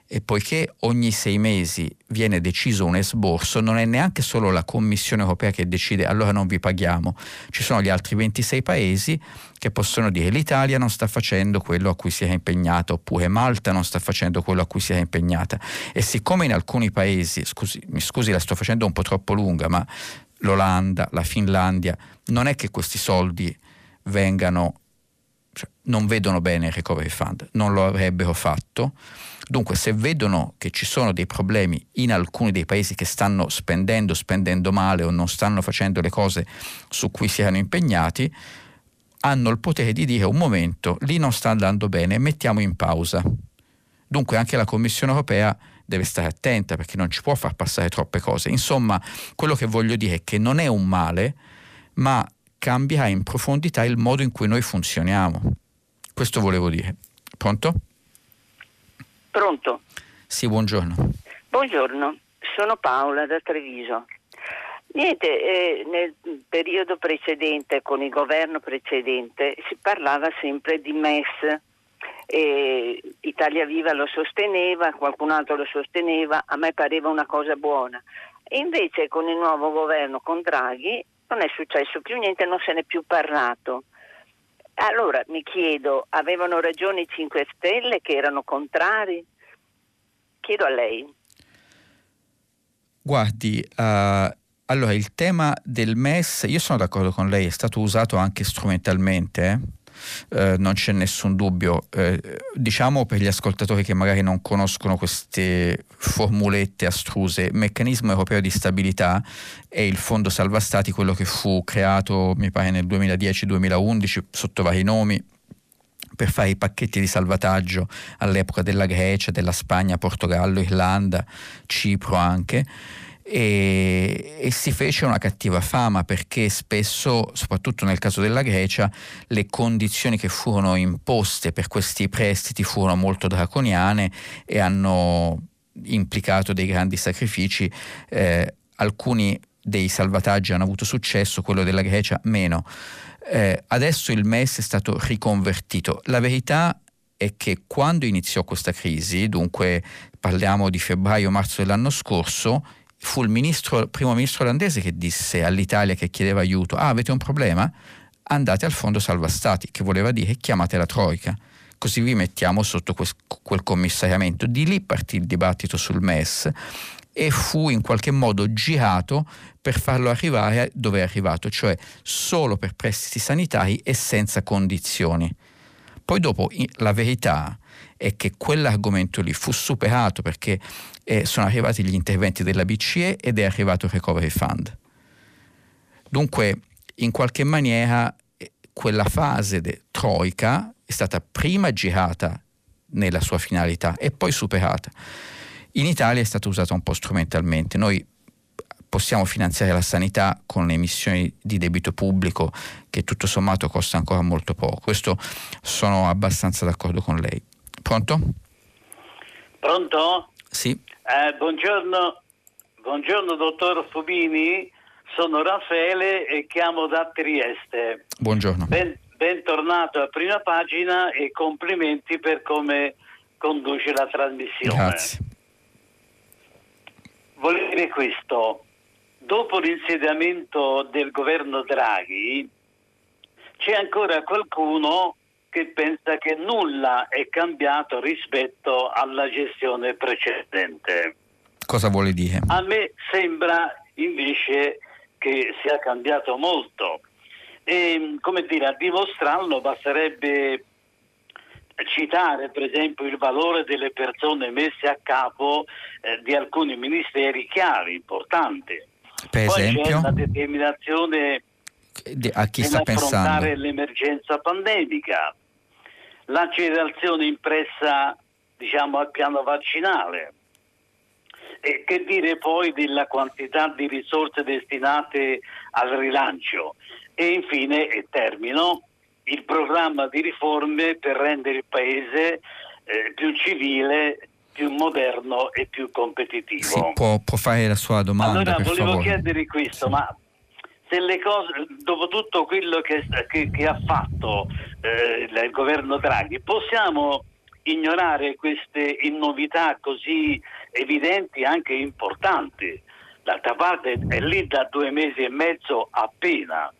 e poiché ogni sei mesi viene deciso un esborso, non è neanche solo la Commissione europea che decide allora non vi paghiamo, ci sono gli altri 26 paesi che possono dire l'Italia non sta facendo quello a cui si era impegnata oppure Malta non sta facendo quello a cui si era impegnata. E siccome in alcuni paesi, scusi, mi scusi la sto facendo un po' troppo lunga, ma l'Olanda, la Finlandia, non è che questi soldi vengano, cioè, non vedono bene il recovery fund, non lo avrebbero fatto Dunque se vedono che ci sono dei problemi in alcuni dei paesi che stanno spendendo, spendendo male o non stanno facendo le cose su cui si erano impegnati, hanno il potere di dire un momento, lì non sta andando bene, mettiamo in pausa. Dunque anche la Commissione europea deve stare attenta perché non ci può far passare troppe cose. Insomma, quello che voglio dire è che non è un male, ma cambierà in profondità il modo in cui noi funzioniamo. Questo volevo dire. Pronto? Pronto? Sì, buongiorno. Buongiorno, sono Paola da Treviso. Niente, eh, nel periodo precedente, con il governo precedente, si parlava sempre di MES. Eh, Italia Viva lo sosteneva, qualcun altro lo sosteneva, a me pareva una cosa buona. E invece con il nuovo governo, con Draghi, non è successo più niente, non se n'è più parlato. Allora mi chiedo, avevano ragione i 5 Stelle che erano contrari? Chiedo a lei. Guardi, uh, allora il tema del MES, io sono d'accordo con lei, è stato usato anche strumentalmente. Eh? Eh, non c'è nessun dubbio. Eh, diciamo per gli ascoltatori che magari non conoscono queste formulette astruse, meccanismo europeo di stabilità è il fondo salva stati, quello che fu creato mi pare nel 2010-2011 sotto vari nomi per fare i pacchetti di salvataggio all'epoca della Grecia, della Spagna, Portogallo, Irlanda, Cipro anche e, e, si fece una cattiva fama perché spesso, soprattutto nel caso della Grecia, le condizioni che furono imposte per questi prestiti furono molto draconiane e hanno implicato dei grandi sacrifici. Eh, alcuni dei salvataggi hanno avuto successo, quello della Grecia meno. Eh, adesso il MES è stato riconvertito. La verità è che quando iniziò questa crisi, dunque parliamo di febbraio-marzo dell'anno scorso, fu il ministro, primo ministro olandese che disse all'Italia che chiedeva aiuto, ah avete un problema? Andate al fondo salva stati, che voleva dire chiamate la Troica. così vi mettiamo sotto quel, commissariamento. Di lì partì il dibattito sul MES e fu in qualche modo girato per farlo arrivare dove è arrivato, cioè solo per prestiti sanitari e senza condizioni. Poi dopo la verità è che quell'argomento lì fu superato perché eh, sono arrivati gli interventi della BCE ed è arrivato il Recovery Fund. Dunque, in qualche maniera, eh, quella fase de troica è stata prima girata nella sua finalità e poi superata. In Italia è stata usata un po' strumentalmente. Noi possiamo finanziare la sanità con le emissioni di debito pubblico che tutto sommato costa ancora molto poco. Questo sono abbastanza d'accordo con lei. Pronto? Pronto? Sì. Eh, buongiorno. buongiorno dottor Fubini, sono Raffaele e chiamo da Trieste. Buongiorno. Ben, bentornato a prima pagina e complimenti per come conduce la trasmissione. Grazie. Volevo dire questo, dopo l'insediamento del governo Draghi c'è ancora qualcuno che pensa che nulla è cambiato rispetto alla gestione precedente. Cosa vuole dire? A me sembra invece che sia cambiato molto e come dire, a dimostrarlo basterebbe citare per esempio il valore delle persone messe a capo eh, di alcuni ministeri chiari, importanti. Per Poi esempio? c'è la determinazione a chi sta pensando? l'emergenza pandemica, l'accelerazione impressa diciamo, al piano vaccinale. E che dire poi della quantità di risorse destinate al rilancio? E infine, e termino, il programma di riforme per rendere il Paese eh, più civile, più moderno e più competitivo. Sì, può, può, fare la sua domanda. Allora, volevo favore. chiedere questo, ma se le cose, dopo tutto quello che, che, che ha fatto eh, il governo Draghi, possiamo ignorare queste novità così evidenti e anche importanti? D'altra parte è lì da due mesi e mezzo appena.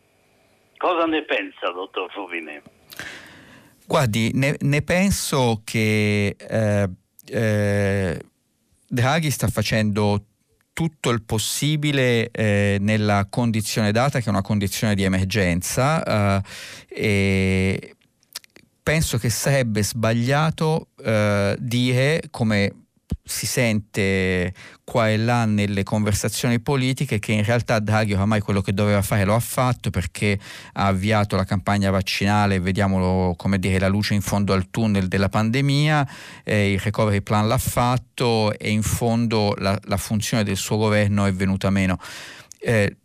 Cosa ne pensa, dottor Fuvini? Guardi, ne, ne penso che eh, eh, Draghi sta facendo tutto il possibile eh, nella condizione data, che è una condizione di emergenza, eh, penso che sarebbe sbagliato eh, dire come si sente qua e là nelle conversazioni politiche che in realtà Draghi oramai quello che doveva fare lo ha fatto perché ha avviato la campagna vaccinale, vediamo come dire la luce in fondo al tunnel della pandemia, eh, il recovery plan l'ha fatto e in fondo la, la funzione del suo governo è venuta meno. Eh,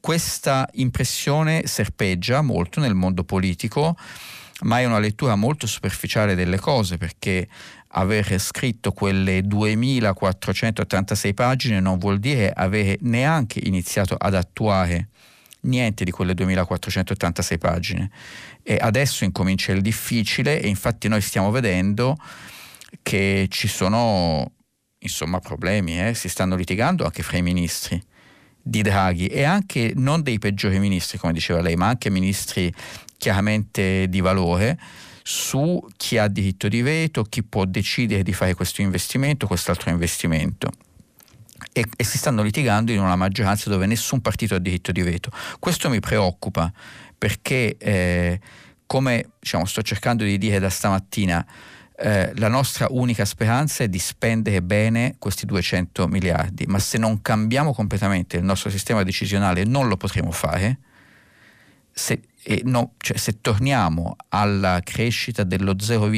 questa impressione serpeggia molto nel mondo politico, ma è una lettura molto superficiale delle cose perché aver scritto quelle 2486 pagine non vuol dire avere neanche iniziato ad attuare niente di quelle 2486 pagine. E adesso incomincia il difficile e infatti noi stiamo vedendo che ci sono insomma problemi, eh? si stanno litigando anche fra i ministri di Draghi e anche non dei peggiori ministri, come diceva lei, ma anche ministri chiaramente di valore su chi ha diritto di veto, chi può decidere di fare questo investimento, quest'altro investimento. E, e, si stanno litigando in una maggioranza dove nessun partito ha diritto di veto. Questo mi preoccupa perché, eh, come diciamo, sto cercando di dire da stamattina, eh, la nostra unica speranza è di spendere bene questi 200 miliardi, ma se non cambiamo completamente il nostro sistema decisionale non lo potremo fare. Se, no, cioè, se torniamo alla crescita dello 0,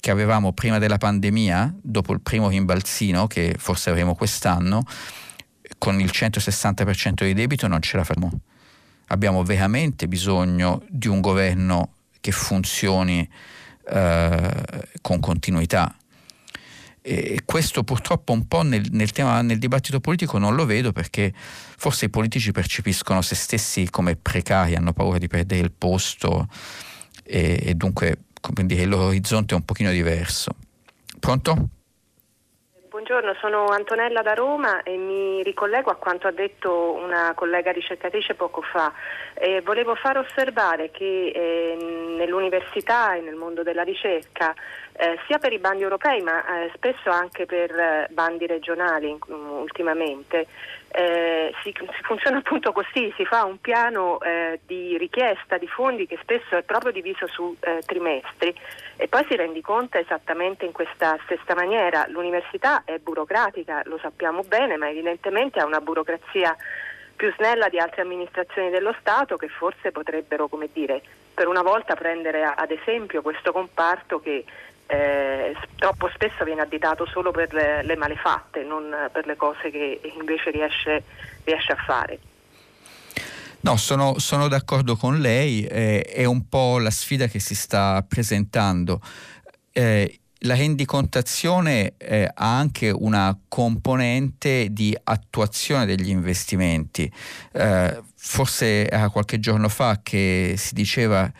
che avevamo prima della pandemia, dopo il primo rimbalzino che forse avremo quest'anno, con il 160% di debito non ce la faremo. Abbiamo veramente bisogno di un governo che funzioni eh, con continuità. E questo purtroppo un po' nel, nel, tema, nel dibattito politico non lo vedo perché forse i politici percepiscono se stessi come precari, hanno paura di perdere il posto e, e dunque dire, il loro orizzonte è un pochino diverso. Pronto? buongiorno, sono Antonella da Roma e mi ricollego a quanto ha detto una collega ricercatrice poco fa. Eh, volevo far osservare che eh, nell'università e nel mondo della ricerca, eh, sia per i bandi europei ma eh, spesso anche per eh, bandi regionali ultimamente, eh, si, si, funziona appunto così, si fa un piano di richiesta di fondi che spesso è proprio diviso su trimestri e poi si rendiconta esattamente in questa stessa maniera. L'università è burocratica, lo sappiamo bene, ma evidentemente ha una burocrazia più snella di altre amministrazioni dello Stato che forse potrebbero, come dire, per una volta prendere ad esempio questo comparto che eh, troppo spesso viene additato solo per le, le, malefatte, non per le cose che invece riesce, riesce a fare. No, sono, sono, d'accordo con lei, eh, è un po' la sfida che si sta presentando. Eh, la rendicontazione eh, ha anche una componente di attuazione degli investimenti. Eh, forse era qualche giorno fa che si diceva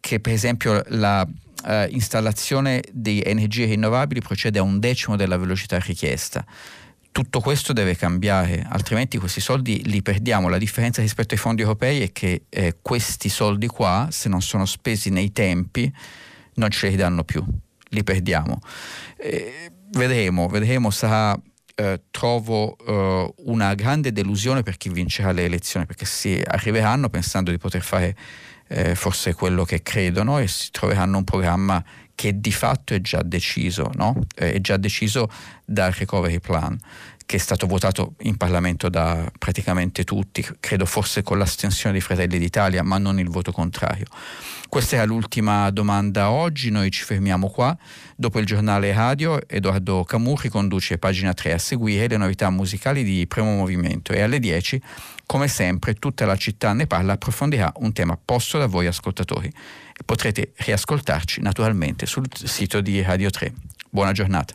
che per esempio la eh, installazione di energie rinnovabili procede a un decimo della velocità richiesta. Tutto questo deve cambiare, altrimenti questi soldi li perdiamo. La differenza rispetto ai fondi europei è che eh, questi soldi qua, se non sono spesi nei tempi, non ce li danno più, li perdiamo. Eh, vedremo, vedremo, sarà eh, trovo eh, una grande delusione per chi vincerà le elezioni, perché si arriveranno pensando di poter fare eh, forse quello che credono e si troveranno un programma che di fatto è già deciso, no? Eh, è già deciso dal recovery plan che è stato votato in Parlamento da praticamente tutti, credo forse con l'astensione di Fratelli d'Italia, ma non il voto contrario. Questa era l'ultima domanda oggi, noi ci fermiamo qua. Dopo il giornale radio, Edoardo Camurri conduce pagina 3 a seguire le novità musicali di Primo Movimento e alle 10 come sempre, tutta la città ne parla approfondirà un tema posto da voi ascoltatori. Potrete riascoltarci naturalmente sul sito di Radio 3. Buona giornata.